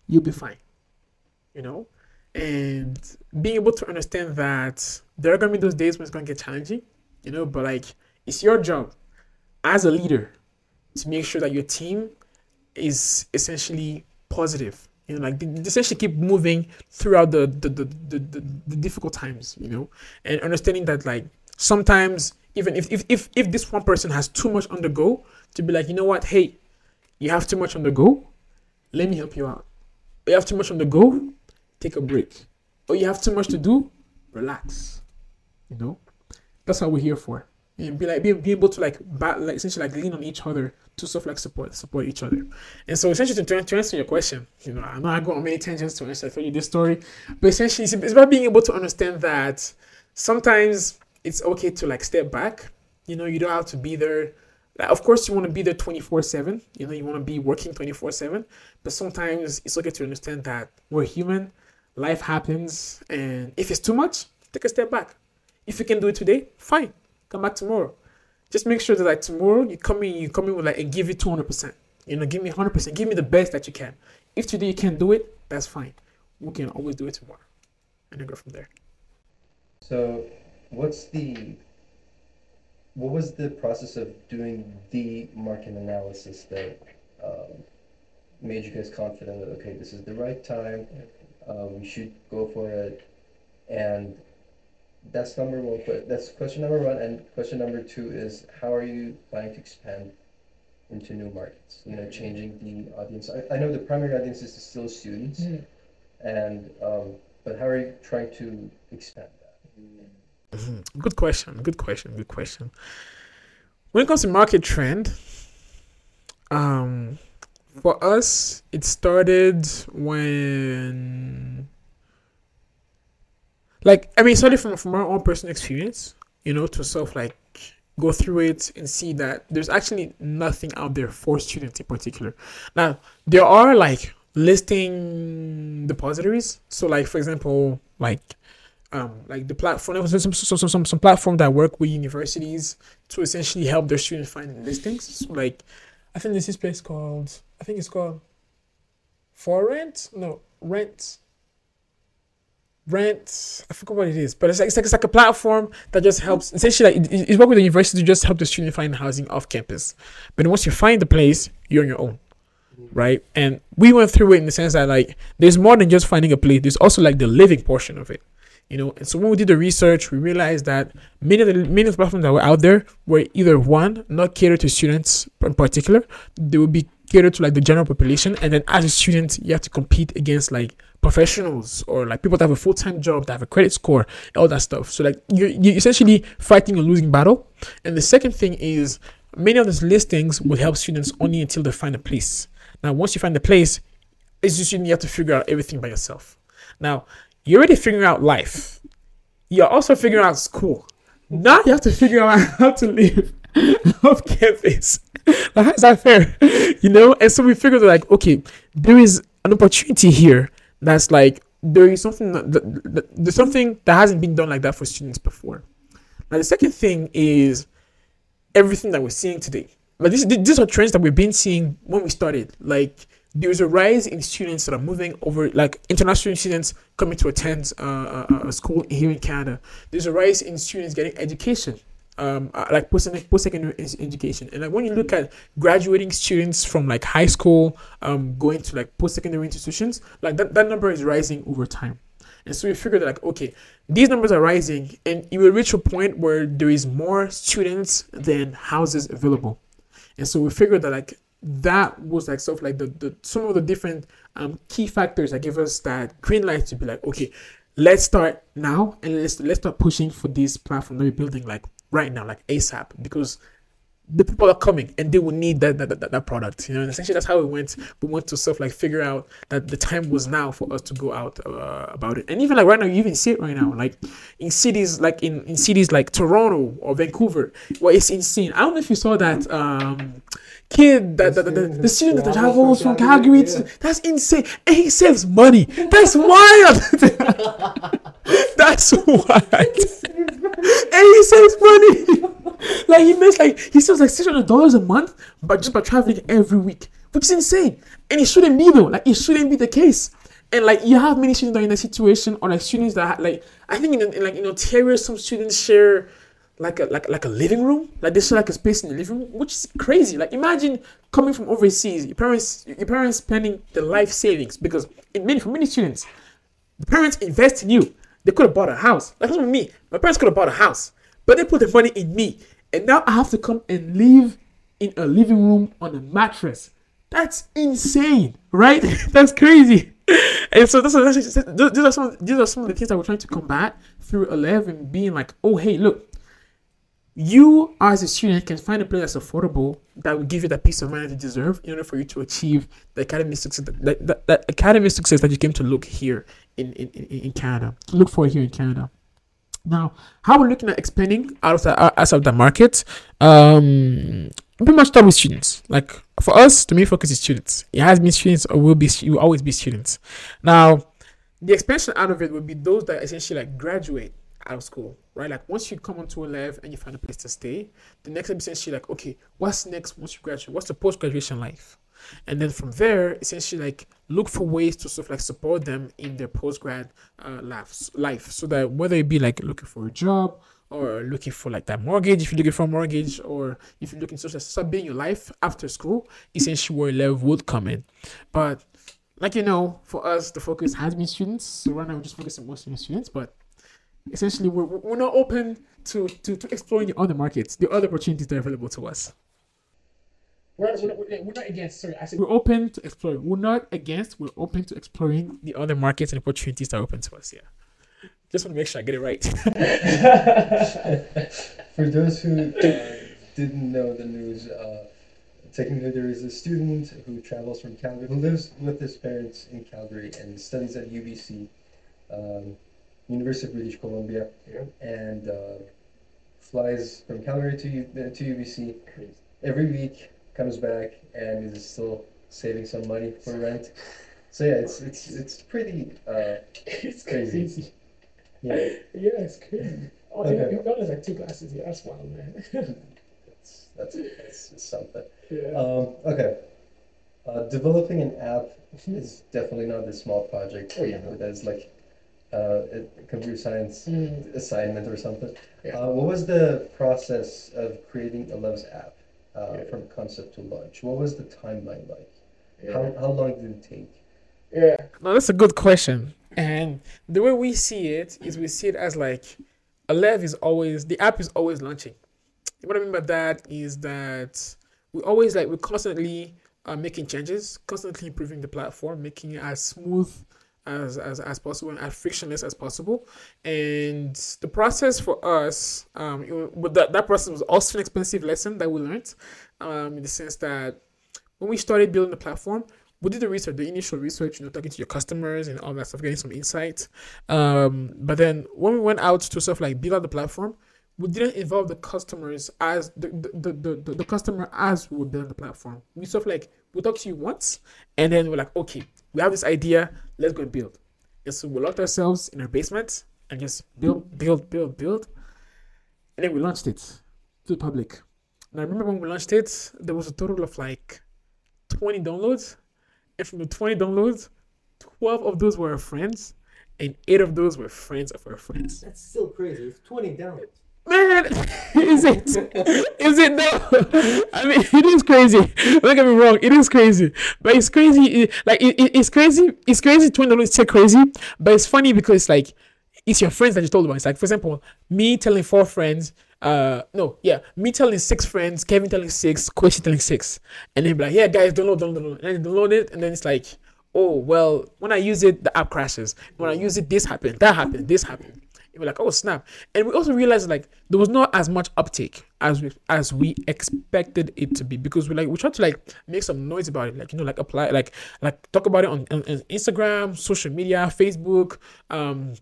you'll be fine. You know? And being able to understand that there are gonna be those days when it's gonna get challenging, you know, but like it's your job as a leader to make sure that your team is essentially positive you know like essentially keep moving throughout the the, the the, the, the difficult times you know and understanding that like sometimes even if, if if if this one person has too much on the go to be like you know what hey you have too much on the go? Let me help you out. You have too much on the go? Take a break. Or you have too much to do? Relax. You know? That's what we're here for. And be like be, be able to like bat, like essentially like lean on each other to sort of like support support each other. And so essentially to, to answer your question, you know, I know I go on many tangents to answer tell you this story, but essentially it's, it's about being able to understand that sometimes it's okay to like step back. You know, you don't have to be there. Of course, you want to be there 24 7. You know, you want to be working 24 7. But sometimes it's okay to understand that we're human, life happens. And if it's too much, take a step back. If you can do it today, fine. Come back tomorrow just make sure that like tomorrow you come in, you come in with like and give it 200 percent. You know, give me 100 percent. Give me the best that you can. If today you can't do it, that's fine. We can always do it tomorrow, and then go from there. So, what's the what was the process of doing the market analysis that um, made you guys confident that okay, this is the right time, uh, we should go for it, and that's number one. That's question number one. And question number two is how are you planning to expand into new markets? You know, changing the audience. I, I know the primary audience is still students, mm. and um, but how are you trying to expand? Mm-hmm. Good question. Good question. Good question. When it comes to market trend, um, for us, it started when like I mean, starting from from our own personal experience, you know, to sort of like go through it and see that there's actually nothing out there for students in particular. Now there are like listing depositories. So like for example, like um, like the platform, some, some, some, some, some platform that work with universities to essentially help their students find listings. So like, I think this is place called, I think it's called For Rent. No, Rent. Rent i forgot what it is but it's like, it's like it's like a platform that just helps essentially like it, it's work with the university to just help the student find housing off campus. But once you find the place you're on your own right? And we went through it in the sense that like there's more than just finding a place there's also like the living portion of it you know and so when we did the research we realized that many of the many of the platforms that were out there were either one not catered to students in particular they would be catered to like the general population and then as a student you have to compete against like professionals or like people that have a full-time job that have a credit score all that stuff. So like you're, you're essentially fighting a losing battle. And the second thing is many of these listings will help students only until they find a place. Now once you find the place it's just you have to figure out everything by yourself. Now you're already figuring out life you're also figuring out school now you have to figure out <laughs> how to live off campus like, how is that fair? You know? And so we figured like, okay, there is an opportunity here that's like there is something that, that, that, there's something that hasn't been done like that for students before. Now the second thing is everything that we're seeing today. Like this, these are trends that we've been seeing when we started. Like there's a rise in students that are moving over, like international students coming to attend uh, a, a school here in Canada. There's a rise in students getting education um, uh, like post secondary education. And like when you look at graduating students from like high school, um, going to like post secondary institutions, like that, that number is rising over time. And so we figured that like, okay, these numbers are rising and it will reach a point where there is more students than houses available. And so we figured that like that was like of like the, the some of the different um, key factors that give us that green light to be like, okay, let's start now and let's let's start pushing for this platform that we're building like right now, like ASAP, because the people are coming and they will need that that, that, that product you know and essentially that's how we went we went to sort of like figure out that the time was now for us to go out uh, about it and even like right now you even see it right now like in cities like in, in cities like toronto or vancouver well it's insane i don't know if you saw that um kid that, the student that travels from Calgary. To, that's insane, and he saves money. That's wild. <laughs> that's wild. And he saves money. <laughs> like he makes like he saves like six hundred dollars a month, but just by traveling every week, which is insane. And it shouldn't be though. Like it shouldn't be the case. And like you have many students that are in a situation, or like students that like I think in, in like in Ontario, some students share like a like like a living room, like they share like a space in the living room, which is crazy. Like imagine coming from overseas, your parents your parents spending their life savings because in many for many students, the parents invest in you. They could have bought a house. Like that's me. My parents could have bought a house, but they put the money in me, and now I have to come and live in a living room on a mattress. That's insane, right? <laughs> that's crazy. And so this is, these are some these are some of the things that we're trying to combat through Elev being like, oh hey, look, you as a student can find a place that's affordable that will give you that peace of mind that you deserve in order for you to achieve the academic success that, that, that academic success that you came to look here in, in, in, Canada. Look for here in Canada. Now, how we're looking at expanding out of the out of the market, um, pretty much start with students. Like for us, the main focus is students. It has been students or will be will always be students. Now, the expansion out of it would be those that essentially like graduate out of school, right? Like once you come onto Elev and you find a place to stay, the next essentially like, okay, what's next once you graduate? What's the post graduation life? And then from there, essentially like look for ways to sort of like support them in their post grad uh, life, so that whether it be like looking for a job or looking for like that mortgage, if you're looking for a mortgage, or if you're looking to building your life after school, essentially where Elev would come in. But like you know, for us, the focus has been students. So right now we're just focusing mostly on students, but essentially we're, we're not open to, to, to exploring the other markets, the other opportunities that are available to us. We're, we're, we're, we're not against, sorry, I said we're open to exploring. We're not against, we're open to exploring the other markets and opportunities that are open to us, yeah. Just want to make sure I get it right. <laughs> For those who uh, didn't know the news, uh, technically there is a student who travels from Calgary, who lives with his parents in Calgary and studies at UBC. Um, University of British Columbia, Yeah. and uh, flies from Calgary to U- uh, to UBC every week. Comes back and is still saving some money for rent. So yeah, it's it's it's pretty. Uh, <laughs> it's Crazy. yeah, Yeah, it's crazy. Oh, Okay. you, got us like two glasses Yeah, That's wild, man. <laughs> that's that's, that's just something. yeah. Um, okay. Uh, developing an app is definitely not a small project. Oh, yeah. That's like uh, a computer science Mm. assignment or something. Yeah. Uh, what was the process of creating Elev's app uh, Yeah. from concept to launch? What was the timeline like? yeah. How, how long did it take? Yeah. No, that's a good question. And the way we see it is we see it as like a Elev is always the app is always launching. What I mean by that is that we always like we're constantly uh, making changes, constantly improving the platform, making it as smooth as, as as possible and as frictionless as possible. And the process for us, um, it, that that process was also an expensive lesson that we learned, um, in the sense that when we started building the platform, we did the research, the initial research, you know, talking to your customers and all that stuff, getting some insights. Um, but then when we went out to stuff like build out the platform, we didn't involve the customers as the the, the, the, the customer as we were building the platform. We sort of like we talked to you once and then we're like, okay, we have this idea, let's go and build. And so we locked ourselves in our basement and just build, build, build, build. And then we launched it to the public. And I remember when we launched it, there was a total of like 20 downloads. And from the 20 downloads, 12 of those were our friends, and 8 of those were friends of our friends. That's still crazy. It's 20 downloads. Man, <laughs> is it? Is it though? I mean, <laughs> it is crazy. Don't get me wrong, it is crazy. But it's crazy. like, it, it- it's crazy. It's crazy. 20 dollars is still crazy. But it's funny because, like, it's your friends that you told about. It's like, for example, me telling four friends, uh, no, yeah, me telling six friends, Kevin telling six, Kwesi telling six, and then be like, yeah, guys, download, download, download, and download it, and then it's like, oh, well, when I use it, the app crashes. When I use it, this happened, that happened, this happened. We're like, oh snap! And we also realized like there was not as much uptake as we as we expected it to be because we like we tried to like make some noise about it, like you know, like apply like like talk about it on, on, on Instagram, social media, Facebook, um,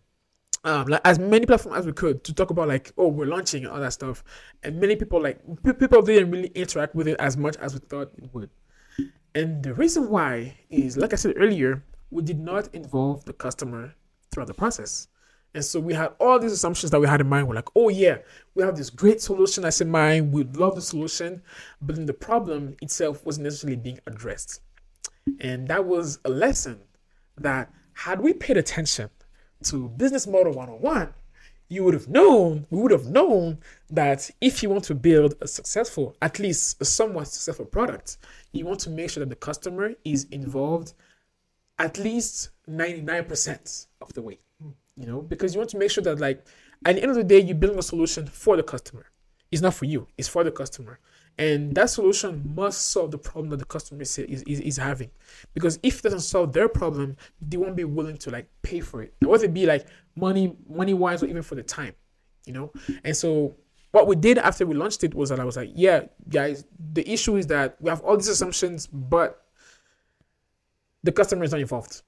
um, like as many platforms as we could to talk about like oh we're launching and all that stuff. And many people like pe- people didn't really interact with it as much as we thought it would. And the reason why is like i said earlier we did not involve the customer throughout the process and so we had all these assumptions that we had in mind. We're like oh yeah we have this great solution that's in mind. We love the solution. But then the problem itself wasn't necessarily being addressed. And that was a lesson that had we paid attention to business model 101 you would have known we would have known that if you want to build a successful at least a somewhat successful product you want to make sure that the customer is involved at least 99% of the way you know because you want to make sure that like at the end of the day you're building a solution for the customer. It's not for you it's for the customer. And that solution must solve the problem that the customer is, is, is having. Because if it doesn't solve their problem they won't be willing to like pay for it. Whether it be like money money wise or even for the time you know? And so what we did after we launched it was that i was like yeah guys the issue is that we have all these assumptions but the customer is not involved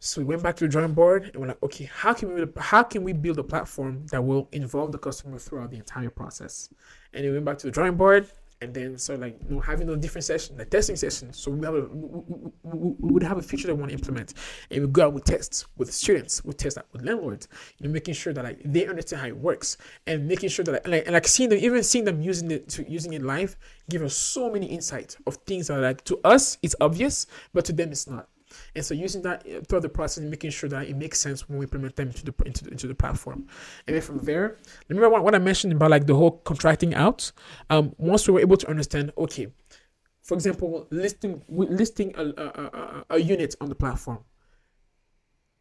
so we went back to the drawing board and we're like, okay, how can we how can we build a platform that will involve the customer throughout the entire process? And we went back to the drawing board and then so like you know having those different sessions, the testing sessions. So we have a we, we, we would have a feature that we want to implement, and we go out with tests with students, we test that with landlords, you know, making sure that like they understand how it works, and making sure that like, and like, and like seeing them, even seeing them using it to using it live, give us so many insights of things that like to us it's obvious, but to them it's not. And so using that uh, throughout the process and making sure that it makes sense when we implement them into the into the, into the platform. And then from there, remember what, I mentioned about like the whole contracting out. Um, once we were able to understand, okay, for example, listing listing a, a, a, a unit on the platform.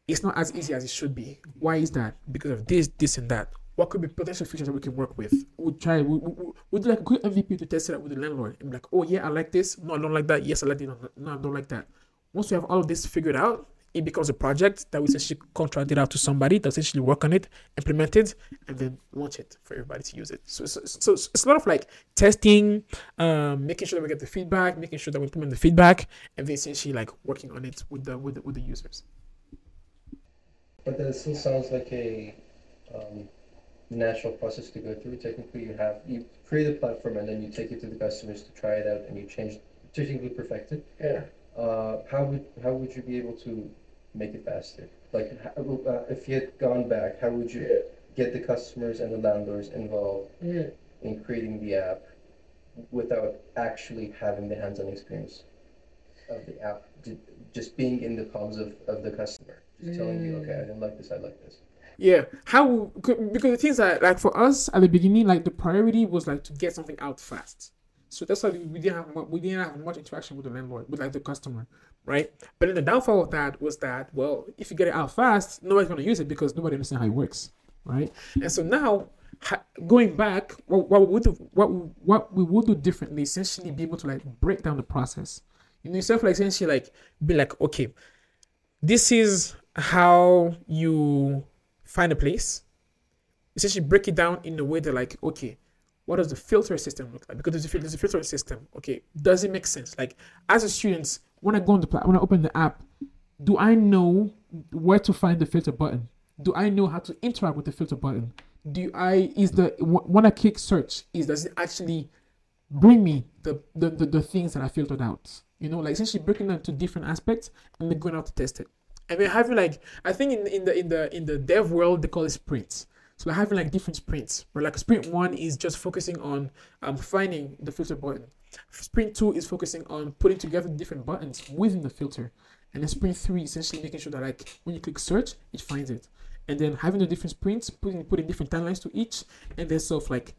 It's not as easy as it should be. Why is that? Because of this, this, and that what could be potential features that we can work with. We'll try, we, we, we'll do like a quick MVP to test it out with the landlord and be like, oh yeah, I like this. No, I don't like that. Yes, I like it. No, I don't like that once we have all of this figured out, it becomes a project that we essentially contract it out to somebody that essentially work on it, implement it, and then launch it for everybody to use it. So, so, so it's a lot of like testing, um, making sure that we get the feedback, making sure that we implement the feedback, and then essentially like working on it with the with the, with the users. But that still sounds like a um, natural process to go through. Technically, you have you create a platform and then you take it to the customers to try it out, and you change to technically perfect it. Yeah uh, how would how would you be able to make it faster? Like, uh, if you had gone back, how would you yeah. get the customers and the landlords involved yeah. in creating the app without actually having the hands-on experience of the app, just being in the palms of, of the customer, just telling you, okay, I didn't like this, I like this. Yeah, how because the things that like for us at the beginning, like the priority was like to get something out fast so that's why we didn't have we didn't have much interaction with the landlord, with like the customer, right? But then the downfall of that was that well, if you get it out fast, nobody's gonna use it because nobody understands how it works, right? And so now going back, what, what we would do, what what we would do differently, essentially, be able to like break down the process. You know, yourself like essentially like be like, okay, this is how you find a place. Essentially, break it down in a way that like, okay, what does the filter system look like? Because there's a, there's a filter system. Okay, does it make sense? Like as a student, when I go on the when I open the app, do I know where to find the filter button? Do I know how to interact with the filter button? Do I is the when I click search is does it actually bring me the the, the, the things that I filtered out? You know, like essentially breaking down to different aspects and then going out to test it. And then having like I think in, in the in the in the dev world they call it sprints. So we're having like different sprints. Where like sprint one is just focusing on um, finding the filter button. Sprint two is focusing on putting together different buttons within the filter. And then sprint three essentially making sure that like when you click search, it finds it. And then having the different sprints, putting putting different timelines to each, and then sort of like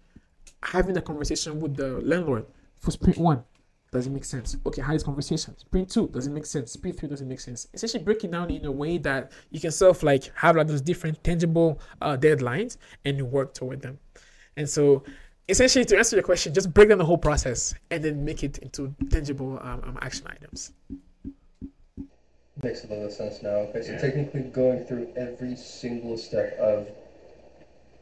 having a conversation with the landlord for sprint one does it make sense? Okay, how is conversation? Sprint two does it make sense? Sprint three does it make sense? Essentially breaking down in a way that you can sort of like have like those different tangible uh, deadlines and you work toward them. And so essentially to answer your question, just break down the whole process and then make it into tangible um, um, action items. Makes a lot of sense now. Okay, so yeah. technically going through every single step of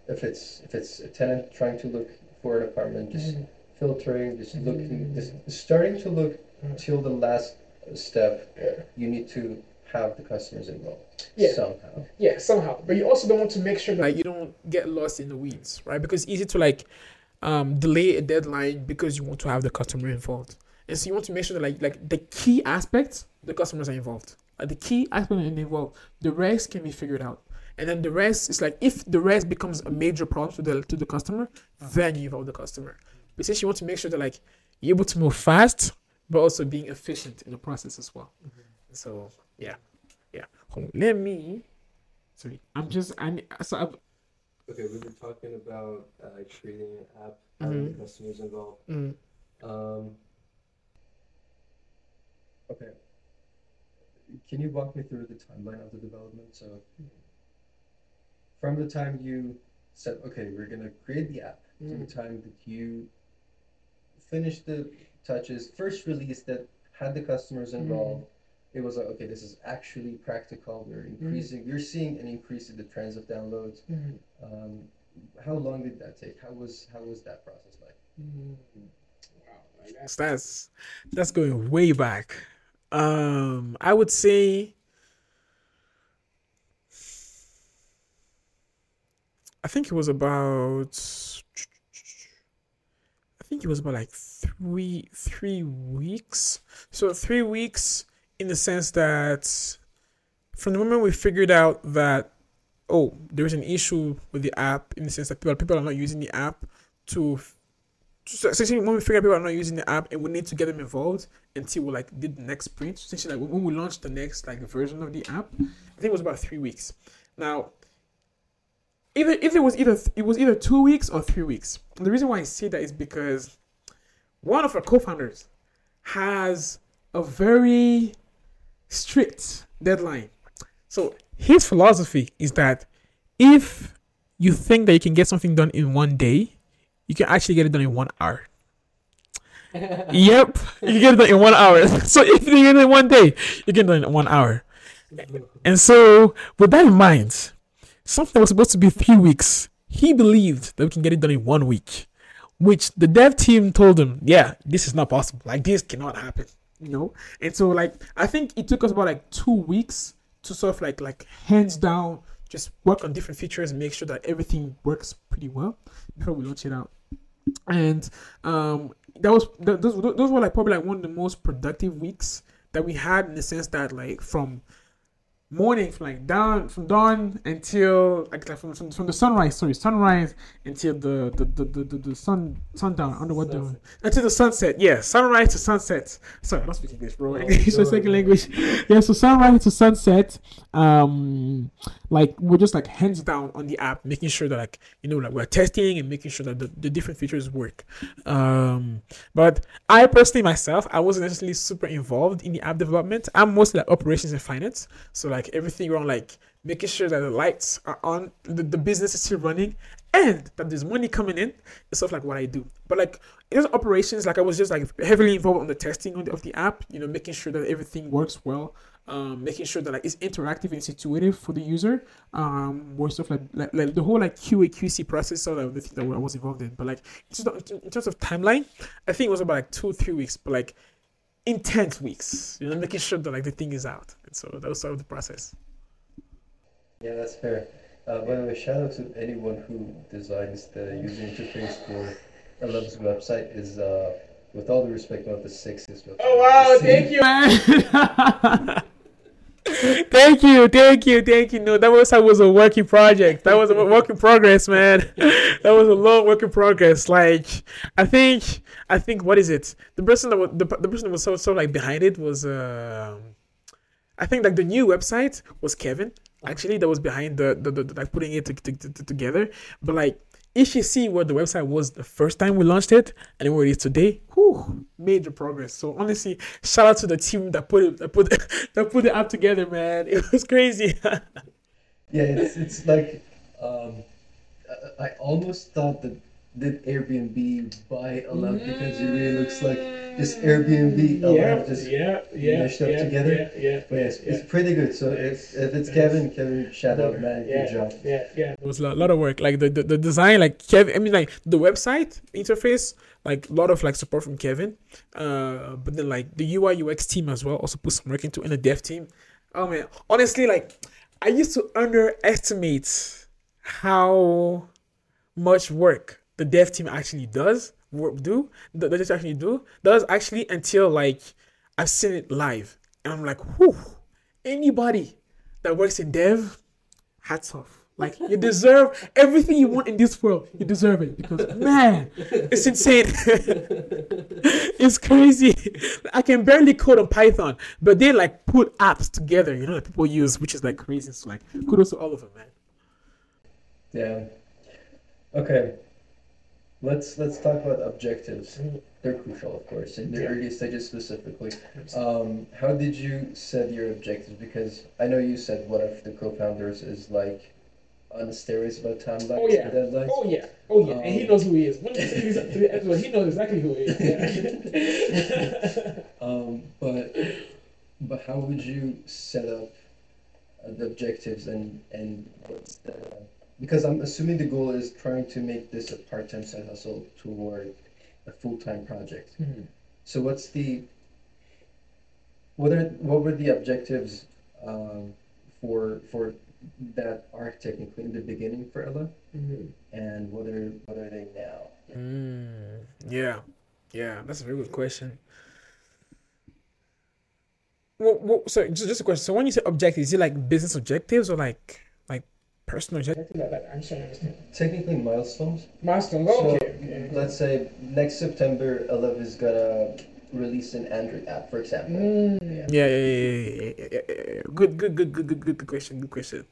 if it's if it's a tenant trying to look for an apartment, just mm-hmm filtering, just looking, just starting to look till the last step. You need to have the customers involved Yeah. somehow. Yeah, somehow. But you also don't want to make sure that you don't get lost in the weeds, right? Because it's easy to like um, delay a deadline because you want to have the customer involved. And so you want to make sure that like like the key aspects, the customers are involved. Like the key aspect are involved. The rest can be figured out. And then the rest is like if the rest becomes a major problem to the to the customer, then you involve the customer. But since you want to make sure that like you're able to move fast, but also being efficient in the process as well. So yeah, yeah. Let me. Sorry, I'm just. I ne- so I, Okay, we were talking about uh, creating an app, having Mhm. the customers involved. mm, Um, okay. Can you walk me through the timeline of the development? So, from the time you said, okay, we're gonna create the app, to the mm, time that you finished the touches, first release that had the customers involved, it was like, okay, this is actually practical. We're increasing, we're seeing an increase in the trends of downloads. mm, Um, how long did that take? How was how was that process like? mm. Wow, that's that's that's going way back. Um, I would say. I think it was about. Think it was about like three three weeks. So three weeks in the sense that from the moment we figured out that oh there's an issue with the app in the sense that people people are not using the app to so essentially when we figured out people are not using the app and we need to get them involved until we like did the next sprint essentially like when we launched the next like version of the app i think it was about three weeks now either if it was either it was either two weeks or three weeks and the reason why i say that is because one of our co-founders has a very strict deadline so his philosophy is that if you think that you can get something done in one day, you can actually get it done in one hour. <laughs> yep, you can get it done in one hour. <laughs> So if you get it in one day, you get it done in one hour. And so, with that in mind, something was supposed to be three weeks, he believed that we can get it done in one week, which the dev team told him, yeah, this is not possible. Like, this cannot happen, you know? And so, like, I think it took us about like two weeks to sort of like, like, hands down, just work on different features and make sure that everything works pretty well before <laughs> we launch it out. And um, that was th- those those were like probably like one of the most productive weeks that we had in the sense that like from morning from like down from dawn until like, from, from from the sunrise sorry sunrise until the the the, the, the, the sun sundown under what the until the sunset yeah sunrise to sunset. Sorry I don't speak English bro. Oh, <laughs> English is go second language. <laughs> Yeah so sunrise to sunset um like we're just like hands down on the app making sure that like you know like we're testing and making sure that the, the different features work. Um but i personally myself i wasn't necessarily super involved in the app development. I'm mostly like operations and finance. So like everything around like making sure that the lights are on the, the business is still running and that there's money coming in is stuff like what i do but like in operations like i was just like heavily involved on the testing of the, of the app you know making sure that everything works well um, making sure that like it's interactive and it's intuitive for the user. Um, more stuff like, like like the whole like QA QC process. So that the thing that I was involved in. But like of- in terms of timeline, I think it was about like two three weeks, but like intense weeks. You know, making sure that like the thing is out. And so that was sort of the process. Yeah, that's fair. Uh, by the way, shout out to anyone who designs the user interface for Elev's website. Is uh, with all the respect, one of the sexiest websites. I've seen. you, man. <laughs> thank you, thank you, thank you. No, that was that was a working project. That was a work in progress, man. <laughs> That was a long work in progress. Like I think, I think what is it? The person that was the, the person that was so so like behind it was um, I think like the new website was Kevin. Actually, that was behind the the, the, the like putting it to, to, to- together. But like if you see what the website was the first time we launched it and where it is today, whew, major progress. So honestly, shout out to the team that put it that put <laughs> that put the app together, man. It was crazy. <laughs> Yeah, it's it's like um, I almost thought that did Airbnb buy Elev because it really looks like this Airbnb Elev just. yeah, mashed up together? yeah, But yes, it's pretty good. So if, if it's Kevin, Kevin, shout out, man. Good job. Yeah, yeah. It was a lot of work. Like the, the, the design, like Kevin. I mean, like the website interface, like a lot of like support from Kevin. Uh, but then like the UI UX team as well also put some work into, and the dev team. Oh man, honestly, like I used to underestimate how much work the dev team actually does work do that does actually do does actually until like I've seen it live and I'm like, whew, anybody that works in dev, hats off. Like you deserve everything you want in this world. You deserve it because <laughs> man, it's insane. <laughs> it's crazy. I can barely code on Python, but they like put apps together, you know, that people use, which is like crazy. So like kudos to all of them, man. Yeah. Okay. Let's let's talk about objectives. They're crucial, of course, in the Yeah. early stages specifically. Um, how did you set your objectives? Because I know you said one of the co-founders is like on steroids about timelines Oh, yeah. deadlines. Oh yeah, oh yeah, and he Um, knows who he is. When you see his he knows exactly who he is. <laughs> Um, but but how would you set up uh, the objectives and and what's the because I'm assuming the goal is trying to make this a part-time side hustle toward a full-time project. Mhm. So what's the what are what were the objectives um, for for that arc technically in the beginning for Elev Mhm. and what are what are they now? Mm, yeah, yeah, that's a very good question. Well, well, so just, just a question. So when you say objectives, is it like business objectives or like personal. Technically, milestones. Milestones. Okay. so okay. Let's say next September, Elev is gonna release an Android app, for example. Mm. Yeah. Yeah, yeah, yeah, yeah, yeah, Good, good, good, good, good, good, good question. Good question.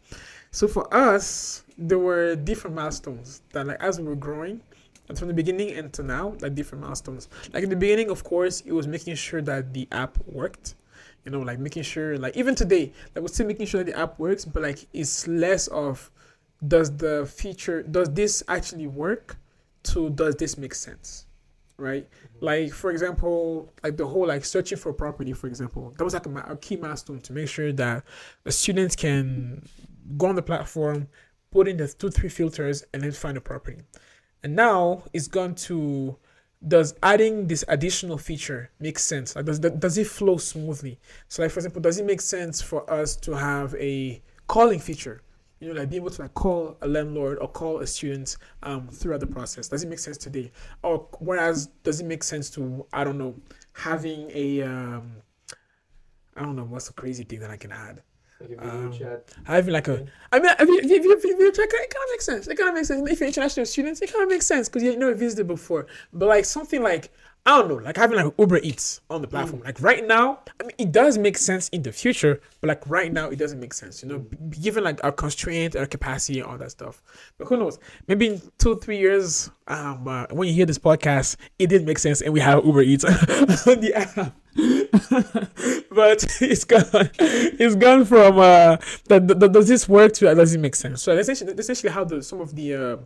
So for us, there were different milestones that, like, as we were growing, and from the beginning until now, like different milestones. Like in the beginning, of course, it was making sure that the app worked you know, like making sure, like even today, like we're still making sure that the app works, but like it's less of does the feature does this actually work? To does this make sense, right? Mm-hmm. like for example like the whole like searching for property for example that was like a, a key milestone to make sure that the students can go on the platform put in the two three filters and then find a property. And now it's gone to does adding this additional feature make sense? Like does does it flow smoothly? So like for example does it make sense for us to have a calling feature? You know like being able to like call a landlord or call a student um, throughout the process. Does it make sense today? Or whereas does it make sense to i don't know having a um i don't know what's the crazy thing that i can add Like Um, chat. having like a i mean if you, if you, if you, if you check it kind of makes sense it kind of makes sense if you're international students it kind of makes sense because you never visited before but like something like I don't know, like having like Uber Eats on the platform. Like right now, I mean, it does make sense in the future, but like right now, it doesn't make sense. You know, b- given like our constraint, our capacity, and all that stuff. But who knows? Maybe in two, three years, um, uh, when you hear this podcast, it did make sense, and we have Uber Eats <laughs> on the app. <laughs> but it's gone. It's gone from uh, that, that- does this work to does it make sense? So essentially, essentially how the some of the uh,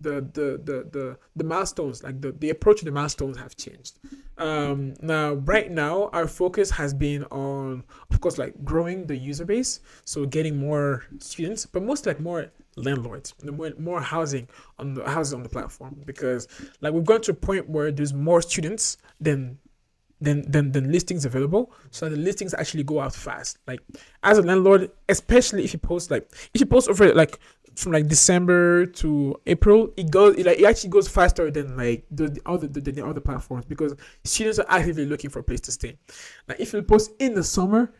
the, the the the the milestones, like the the approach to the milestones, have changed. Um, now, right now, our focus has been on, of course, like growing the user base, so getting more students, but most like more landlords, more, more housing on the houses on the platform because like we've gone to a point where there's more students than than than, than listings available. So the listings actually go out fast. Like as a landlord especially if you post like if you post over like from like december to april it goes it, like it actually goes faster than like the, the other the, the other platforms because students are actively looking for a place to stay. Like if you post in the summer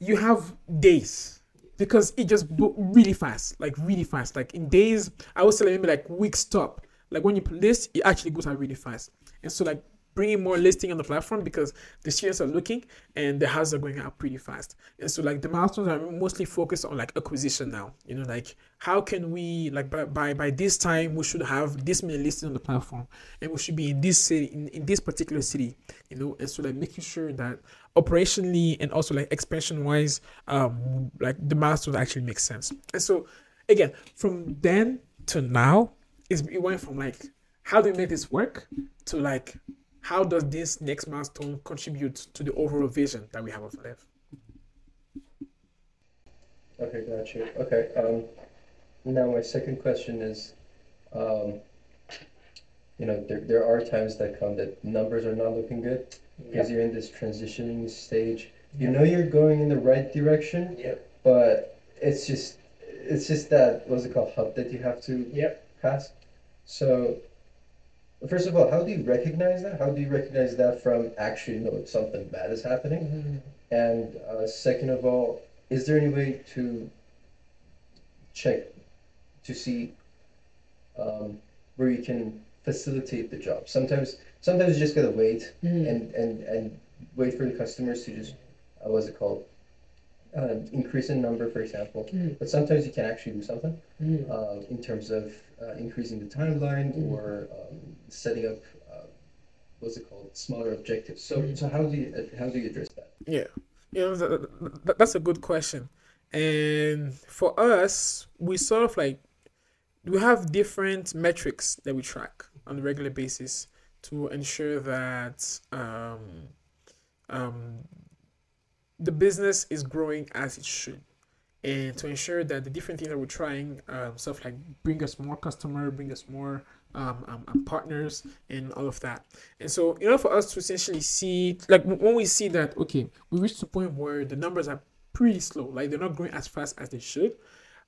you have days because it just bo- really fast like really fast. Like in days i would say like maybe like weeks top like when you list it actually goes out really fast. And so like bringing more listing on the platform because the students are looking and the houses are going out pretty fast. And so like the milestones are mostly focused on like acquisition now. You know like how can we like by by, by this time we should have this many listings on the platform and we should be in this city in, in this particular city you know? And so like making sure that operationally and also like expansion wise um like the milestones actually make sense. And so again from then to now it went from like how do we make this work to like how does this next milestone contribute to the overall vision that we have of life Okay, got you. Okay, um, now my second question is, um, you know, there, there are times that come that numbers are not looking good because you're in this transitioning stage You know you're going in the right direction, Yep. but it's just it's just that what's it called hub that you have to Yep. pass. So first of all, how do you recognize that? How do you recognize that from actually know something bad is happening? Mm-hmm. And uh, second of all, is there any way to check to see um, where you can facilitate the job? Sometimes sometimes you just gotta wait Mm-hmm. and and and wait for the customers to just uh, what's it called uh, increase in number for example Mhm. but sometimes you can actually do something Mm-hmm. uh, in terms of uh, increasing the timeline Mhm. or um, setting up uh, what's it called smaller objectives so Mhm. so how do you uh, how do you address that Yeah, you know that, that- that's a good question, and for us, we sort of like we have different metrics that we track on a regular basis to ensure that um, um, the business is growing as it should, and to ensure that the different things that we're trying, um, stuff like bring us more customer, bring us more um, um, um, partners, and all of that. And so, in order for us to essentially see, like when we see that, okay, we reached a point where the numbers are pretty slow, like they're not growing as fast as they should.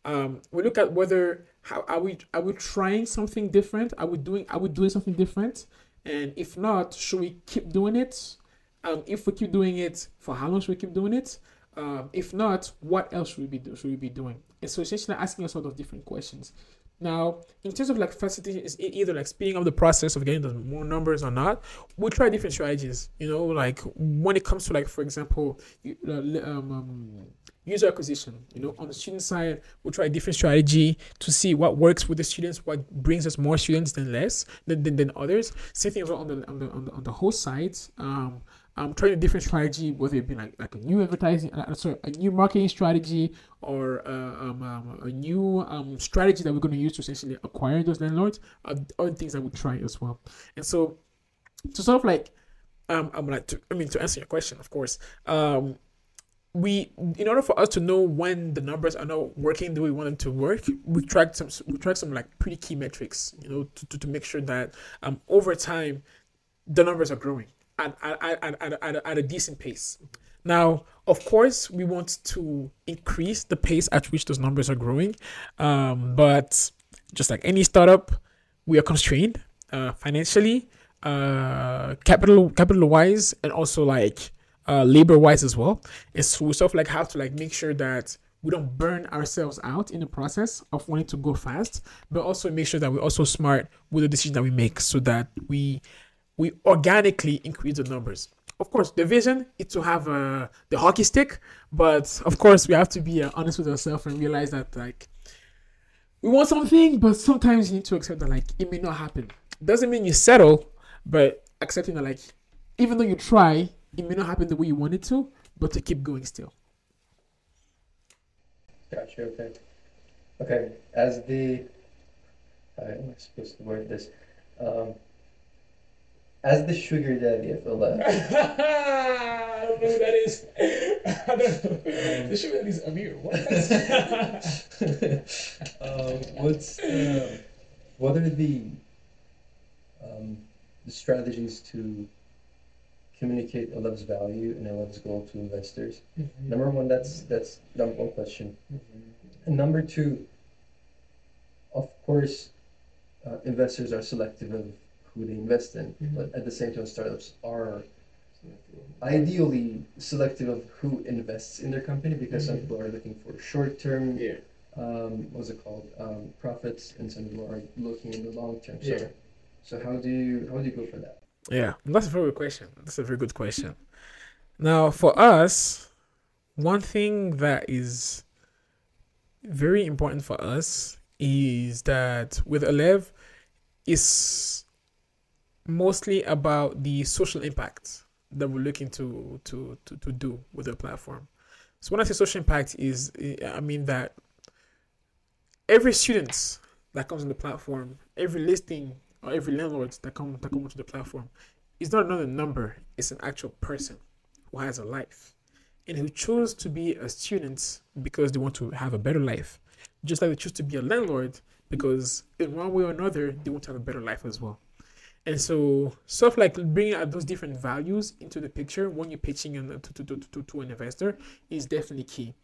Um, we look at whether how are we are we trying something different? Are we doing are we doing something different? And if not, should we keep doing it? Um, if we keep doing it, for how long should we keep doing it? Um, if not, what else should we be do, should we be doing? And so essentially asking us all of different questions. Now, in terms of like facilitating, is either like speeding up the process of getting the more numbers or not. We try different strategies. You know, like when it comes to like, for example, uh, um, um, user acquisition. You know, on the student side, we try a different strategy to see what works with the students, what brings us more students than less than, than, than others. Same thing on the on the on the, on the host side. Um, I'm trying a different strategy, whether it be like like a new advertising, uh, sorry, a new marketing strategy, or uh, um, um, a new um, strategy that we're going to use to essentially acquire those landlords. Are other things that we try as well. And so, to sort of like, um, I'm like to, I mean, to answer your question, of course, um, we in order for us to know when the numbers are not working the way we want them to work we track some we track some like pretty key metrics you know to, to, to make sure that um over time the numbers are growing at, at, at, at, a, decent pace. Now of course we want to increase the pace at which those numbers are growing um, but just like any startup we are constrained uh, financially uh, capital capital wise and also like uh, labor wise as well. And so we sort of like have to like make sure that we don't burn ourselves out in the process of wanting to go fast but also make sure that we're also smart with the decision that we make so that we we organically increase the numbers of course the vision is to have uh, the hockey stick but of course we have to be uh, honest with ourselves and realize that like we want something but sometimes you need to accept that like it may not happen doesn't mean you settle but accepting that like even though you try it may not happen the way you want it to but to keep going still Gotcha. Okay. Okay. As the, how am I supposed to word this? Um, as the sugar daddy of Elev, I don't know who that is. I don't know. The sugar daddy's Amir. What? <laughs> um, what's uh, what are the um, the strategies to communicate Elev's value and Elev's goal to investors? Number one, that's that's number one question. And number two, of course, uh, investors are selective of who they invest in, Mhm. but at the same time, startups are ideally selective of who invests in their company because some Mhm. people are looking for short-term, Yeah. um, what's it called, um, profits, and some people are looking in the long term. So, Yeah. so how do you how do you go for that? Yeah, that's a very good question. That's a very good question. Now, for us, one thing that is very important for us is that with Elev, is mostly about the social impact that we're looking to to to, to do with the platform. So when I say social impact is I mean that every student that comes on the platform, every listing or every landlord that come that come onto the platform is not another number, it's an actual person who has a life and who chose to be a student because they want to have a better life. Just like they choose to be a landlord because in one way or another they want to have a better life as well. And so stuff like bringing out those different values into the picture when you're pitching an, to, to, to, to, an investor is definitely key.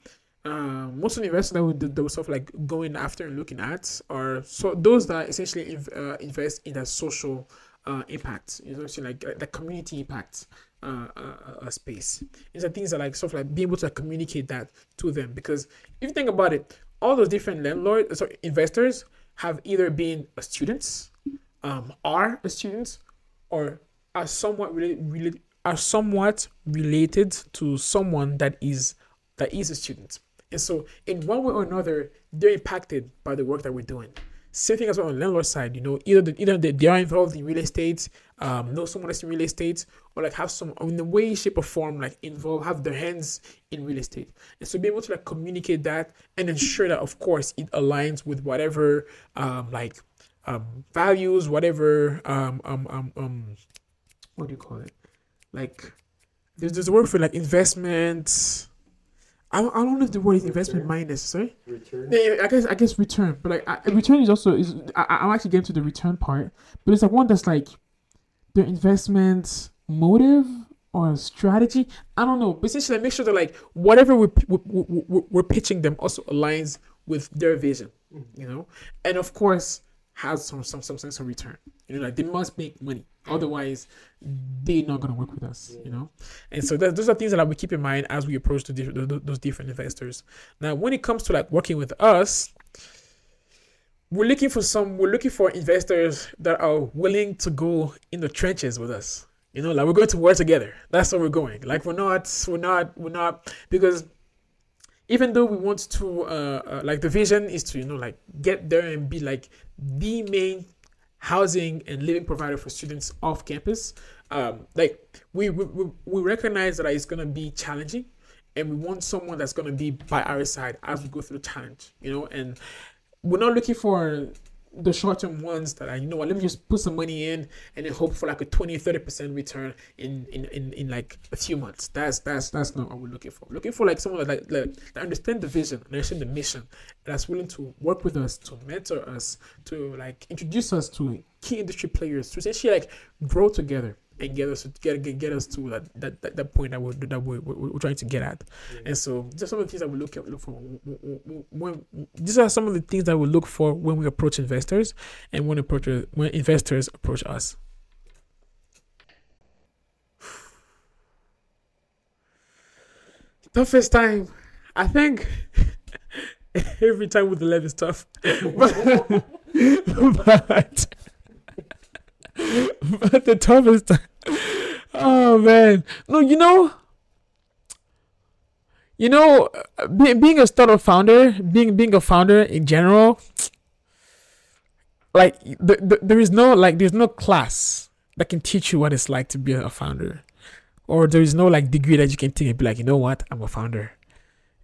Um, most of the investors that would those stuff like going after and looking at are so those that essentially uh, invest in that social uh, impact, you know, so like uh, the community impact uh, uh, uh, space. These are things that like stuff like being able to communicate that to them because if you think about it, all those different landlords, sorry, investors have either been students, um, are students, or are somewhat related, are somewhat related to someone that is that is a student. And so, in one way or another, they're impacted by the work that we're doing. Same thing as well on the landlord side, you know, either the, either they, they are involved in real estate, um, know someone that's in real estate, or like have some in the way, shape, or form, like involve, have their hands in real estate. And so be able to like communicate that and ensure that of course it aligns with whatever um like um values, whatever um um um um what do you call it? Like there's there's a word for like investment I don't, I don't know if the word is investment Return? minus. Sorry. Return. Yeah, I guess I guess return, but like I, return is also is I, I'm actually getting to the return part, but it's like one that's like the investment motive or strategy. I don't know, but essentially make sure that like whatever we we, we, we, we're pitching them also aligns with their vision, you know, and of course has some some some sense of return. You know, like they must make money, otherwise they're not gonna work with us. You know, and so that, those are things that we keep in mind as we approach the those different investors. Now, when it comes to like working with us, we're looking for some. We're looking for investors that are willing to go in the trenches with us. You know, like we're going to work together. That's where we're going. Like we're not, we're not, we're not because even though we want to uh, uh, like the vision is to you know like get there and be like the main housing and living provider for students off campus um, like we, we we recognize that it's going to be challenging and we want someone that's going to be by our side as we go through the challenge you know and we're not looking for the short-term ones that I you know what let me just put some money in and then hope for like a 20 30 percent return in, in in in like a few months. That's that's that's not what we're looking for. We're looking for like someone that like that understand the vision understand the mission that's willing to work with us to mentor us to like introduce us to key industry players to essentially like grow together and get us to get, get, get us to that, that, that, that point that we're that we're, we're, trying to get at. And so just some of the things that we look at look for when these are some of the things that we look for when we approach investors and when approach when investors approach us. <sighs> Toughest time i think. <laughs> Every time with the is tough. <laughs> But, <laughs> but but <laughs> the toughest time oh man. No you know you know being, being a startup founder being being a founder in general like the, the, there is no like there's no class that can teach you what it's like to be a founder. Or there is no like degree that you can take and be like you know what? I'm a founder.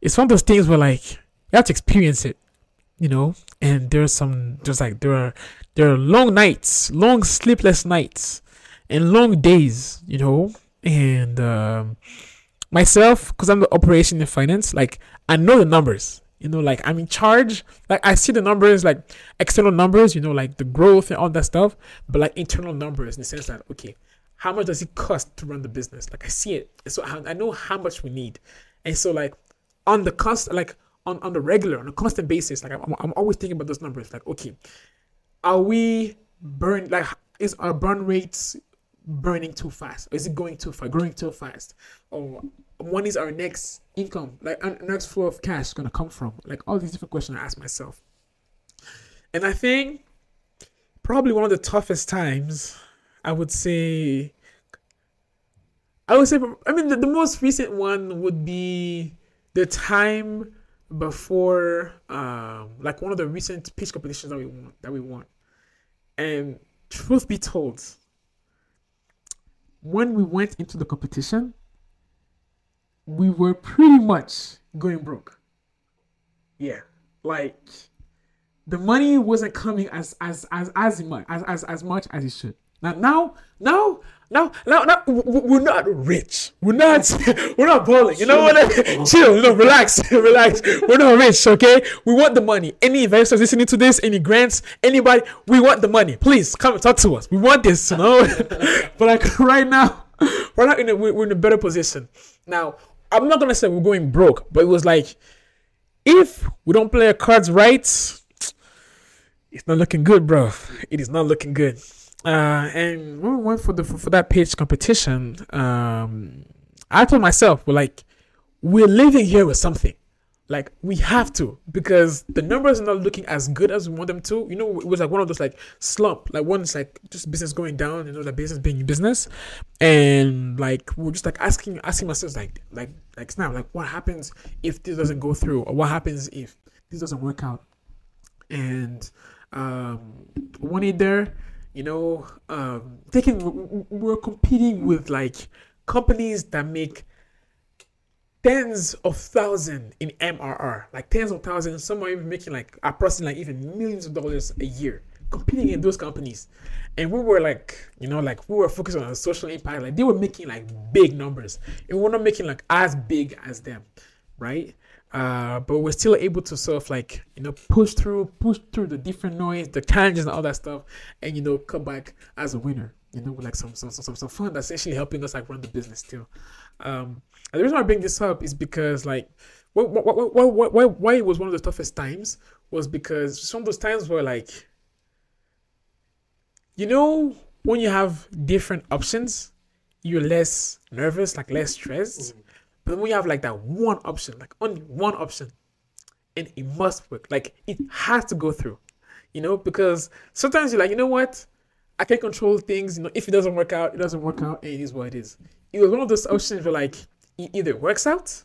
It's one of those things where like you have to experience it you know and there's some there's like there are there are long nights long sleepless nights and long days you know and um, myself because i'm the operation in finance like i know the numbers you know like i'm in charge like i see the numbers like external numbers you know like the growth and all that stuff but like internal numbers in the sense that okay how much does it cost to run the business? Like i see it. So I know how much we need. And so like on the cost like on, on the regular on a constant basis like I'm, I'm always thinking about those numbers like okay are we burn like is our burn rates burning too fast? Or is it going too far, growing too fast? Or when is our next income like our next flow of cash going to come from? Like all these different questions i ask myself. And i think probably one of the toughest times i would say i would say i mean the, the most recent one would be the time before um like one of the recent pitch competitions that we won that we won. And truth be told when we went into the competition we were pretty much going broke. Yeah like the money wasn't coming as as as as much as as, as much as it should. Now, now, now, now, now, now, we're not rich. We're not, <laughs> we're not balling. You know what? I- <laughs> Chill. You know, relax, <laughs> relax. We're not rich, okay? We want the money. Any investors listening to this, any grants, anybody, we want the money. Please come and talk to us. We want this, you know. but like right now, we're not in a, we're in a better position. Now, I'm not gonna say we're going broke, but it was like, if we don't play our cards right, it's not looking good, bro. It is not looking good. Uh, and when we went for the for, for that pitch competition, um, I told myself, we're like, we're living here with something. Like we have to because the numbers are not looking as good as we want them to. You know, it was like one of those like slump, like one's like just business going down, you know, the business being business, and like we're just like asking asking ourselves like like like now like what happens if this doesn't go through or what happens if this doesn't work out, and um, one in there, you know, um, taking we- we- we're competing with like companies that make tens of thousands in MRR, like tens of thousands. Some are even making like approximately like even millions of dollars a year, competing in those companies. And we were like, you know, like we were focused on social impact. Like they were making like big numbers, and we were not making like as big as them, right? Uh, but we're still able to sort of like you know push through, push through the different noise, the challenges, and all that stuff, and you know come back as a winner. You know, with like some some some, some fun that's actually helping us like run the business still. Um, and the reason why I bring this up is because like why why why why, why, why it was one of the toughest times was because some of those times were like you know when you have different options, you're less nervous, like less stressed. But when you have like that one option, like only one option, and it must work, like it has to go through, you know, because sometimes you're like, you know what, I can't control things. You know, if it doesn't work out, it doesn't work out, and it is what it is. It was one of those options where like it either works out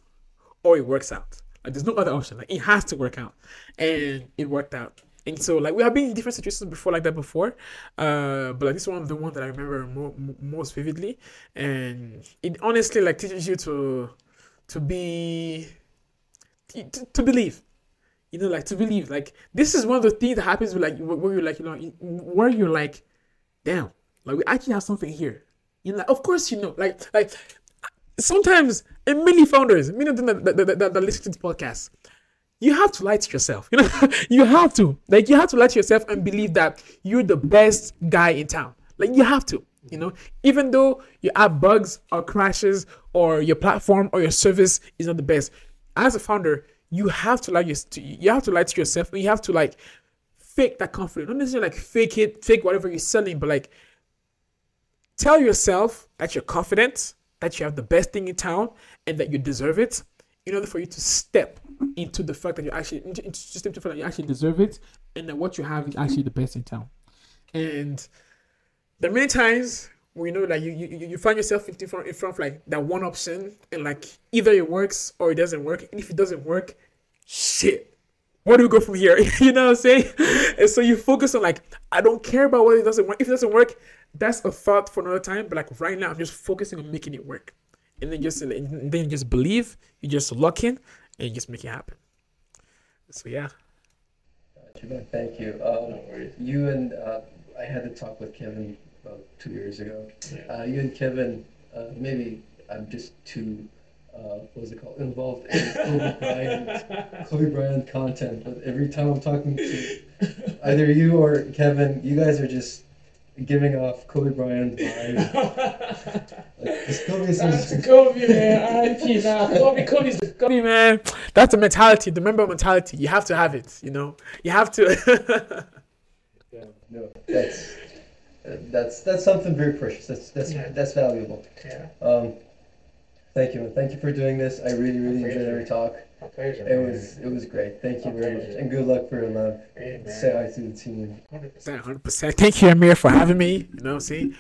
or it works out. Like there's no other option. Like it has to work out, and it worked out. And so like we have been in different situations before like that before, uh, but like this one the one that I remember mo- mo- most vividly, and it honestly like teaches you to to be to, to believe. You know like to believe. Like this is one of the things that happens with like where you're like you know where you're like damn like we actually have something here. You know like, of course you know. Like like sometimes and many founders many of them that, that, that, that, listen to this podcast you have to lie to yourself. <laughs> You know you have to. Like you have to lie to yourself and believe that you're the best guy in town. Like you have to you know? Even though you have bugs or crashes or your platform or your service is not the best as a founder you have to lie your, you have to lie to yourself and you have to like fake that confidence. Not necessarily like fake it fake whatever you're selling but like tell yourself that you're confident that you have the best thing in town and that you deserve it in order for you to step into the fact that you actually into, into into the fact that you actually deserve it and that what you have is actually the best in town. And are many times you know like you, you you find yourself in front in front of like that one option and like either it works or it doesn't work. And if it doesn't work shit where do we go from here? <laughs> You know what i'm saying? And so you focus on like i don't care about whether it doesn't work. If it doesn't work that's a thought for another time. But like right now i'm just focusing on making it work. And then just and then you just believe you just lock in and you just make it happen. So yeah. Thank you. Um, you and uh, I had to talk with Kevin about two years ago. Uh, you and Kevin, uh, maybe I'm just too, uh, what was it called, involved in Kobe Bryant, Kobe Bryant content. But every time I'm talking to either you or Kevin, you guys are just giving off Kobe Bryant vibes. Like, this Kobe That's Kobe, man. RIP. Nah, Kobe, Kobe's Kobe, man. That's the mentality, the Mamba mentality. You have to have it, you know? You have to. <laughs> Yeah, no, that's that's that's something very precious. That's that's Yeah. that's valuable. yeah, Um, thank you, man. Thank you for doing this. I really, really enjoyed every talk. pleasure. It was it was great. Thank you very much, and good luck for your love. Say hi to the team. 100%, 100%. Thank you, Amir, for having me. You know, see?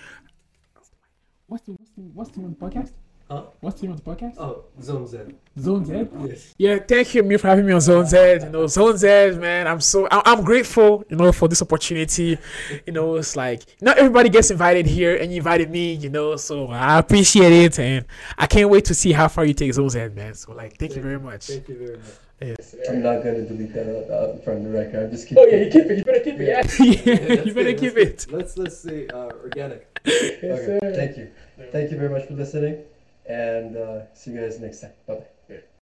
What's the, what's the, what's the name of the podcast? Huh? What's the name of the podcast? Oh, Zone Z. Zone Z? Yes. Yeah, thank you, Amir, for having me on Zone Z. You know, Zone Z, man, I'm so I- I'm grateful, you know, for this opportunity. You know, it's like not everybody gets invited here, and you invited me, you know, so I appreciate it, and I can't wait to see how far you take Zone Z, man. So, like, thank you very much. Thank you very much. Yes. I'm not gonna delete that uh, from the record. I'm just keep. Oh yeah, you keep it. You better keep it. Yeah, <laughs> you better keep it. Let's let's say uh, organic. Yes, Okay, sir. thank you. Thank you very much for listening, and uh, see you guys next time. Bye bye.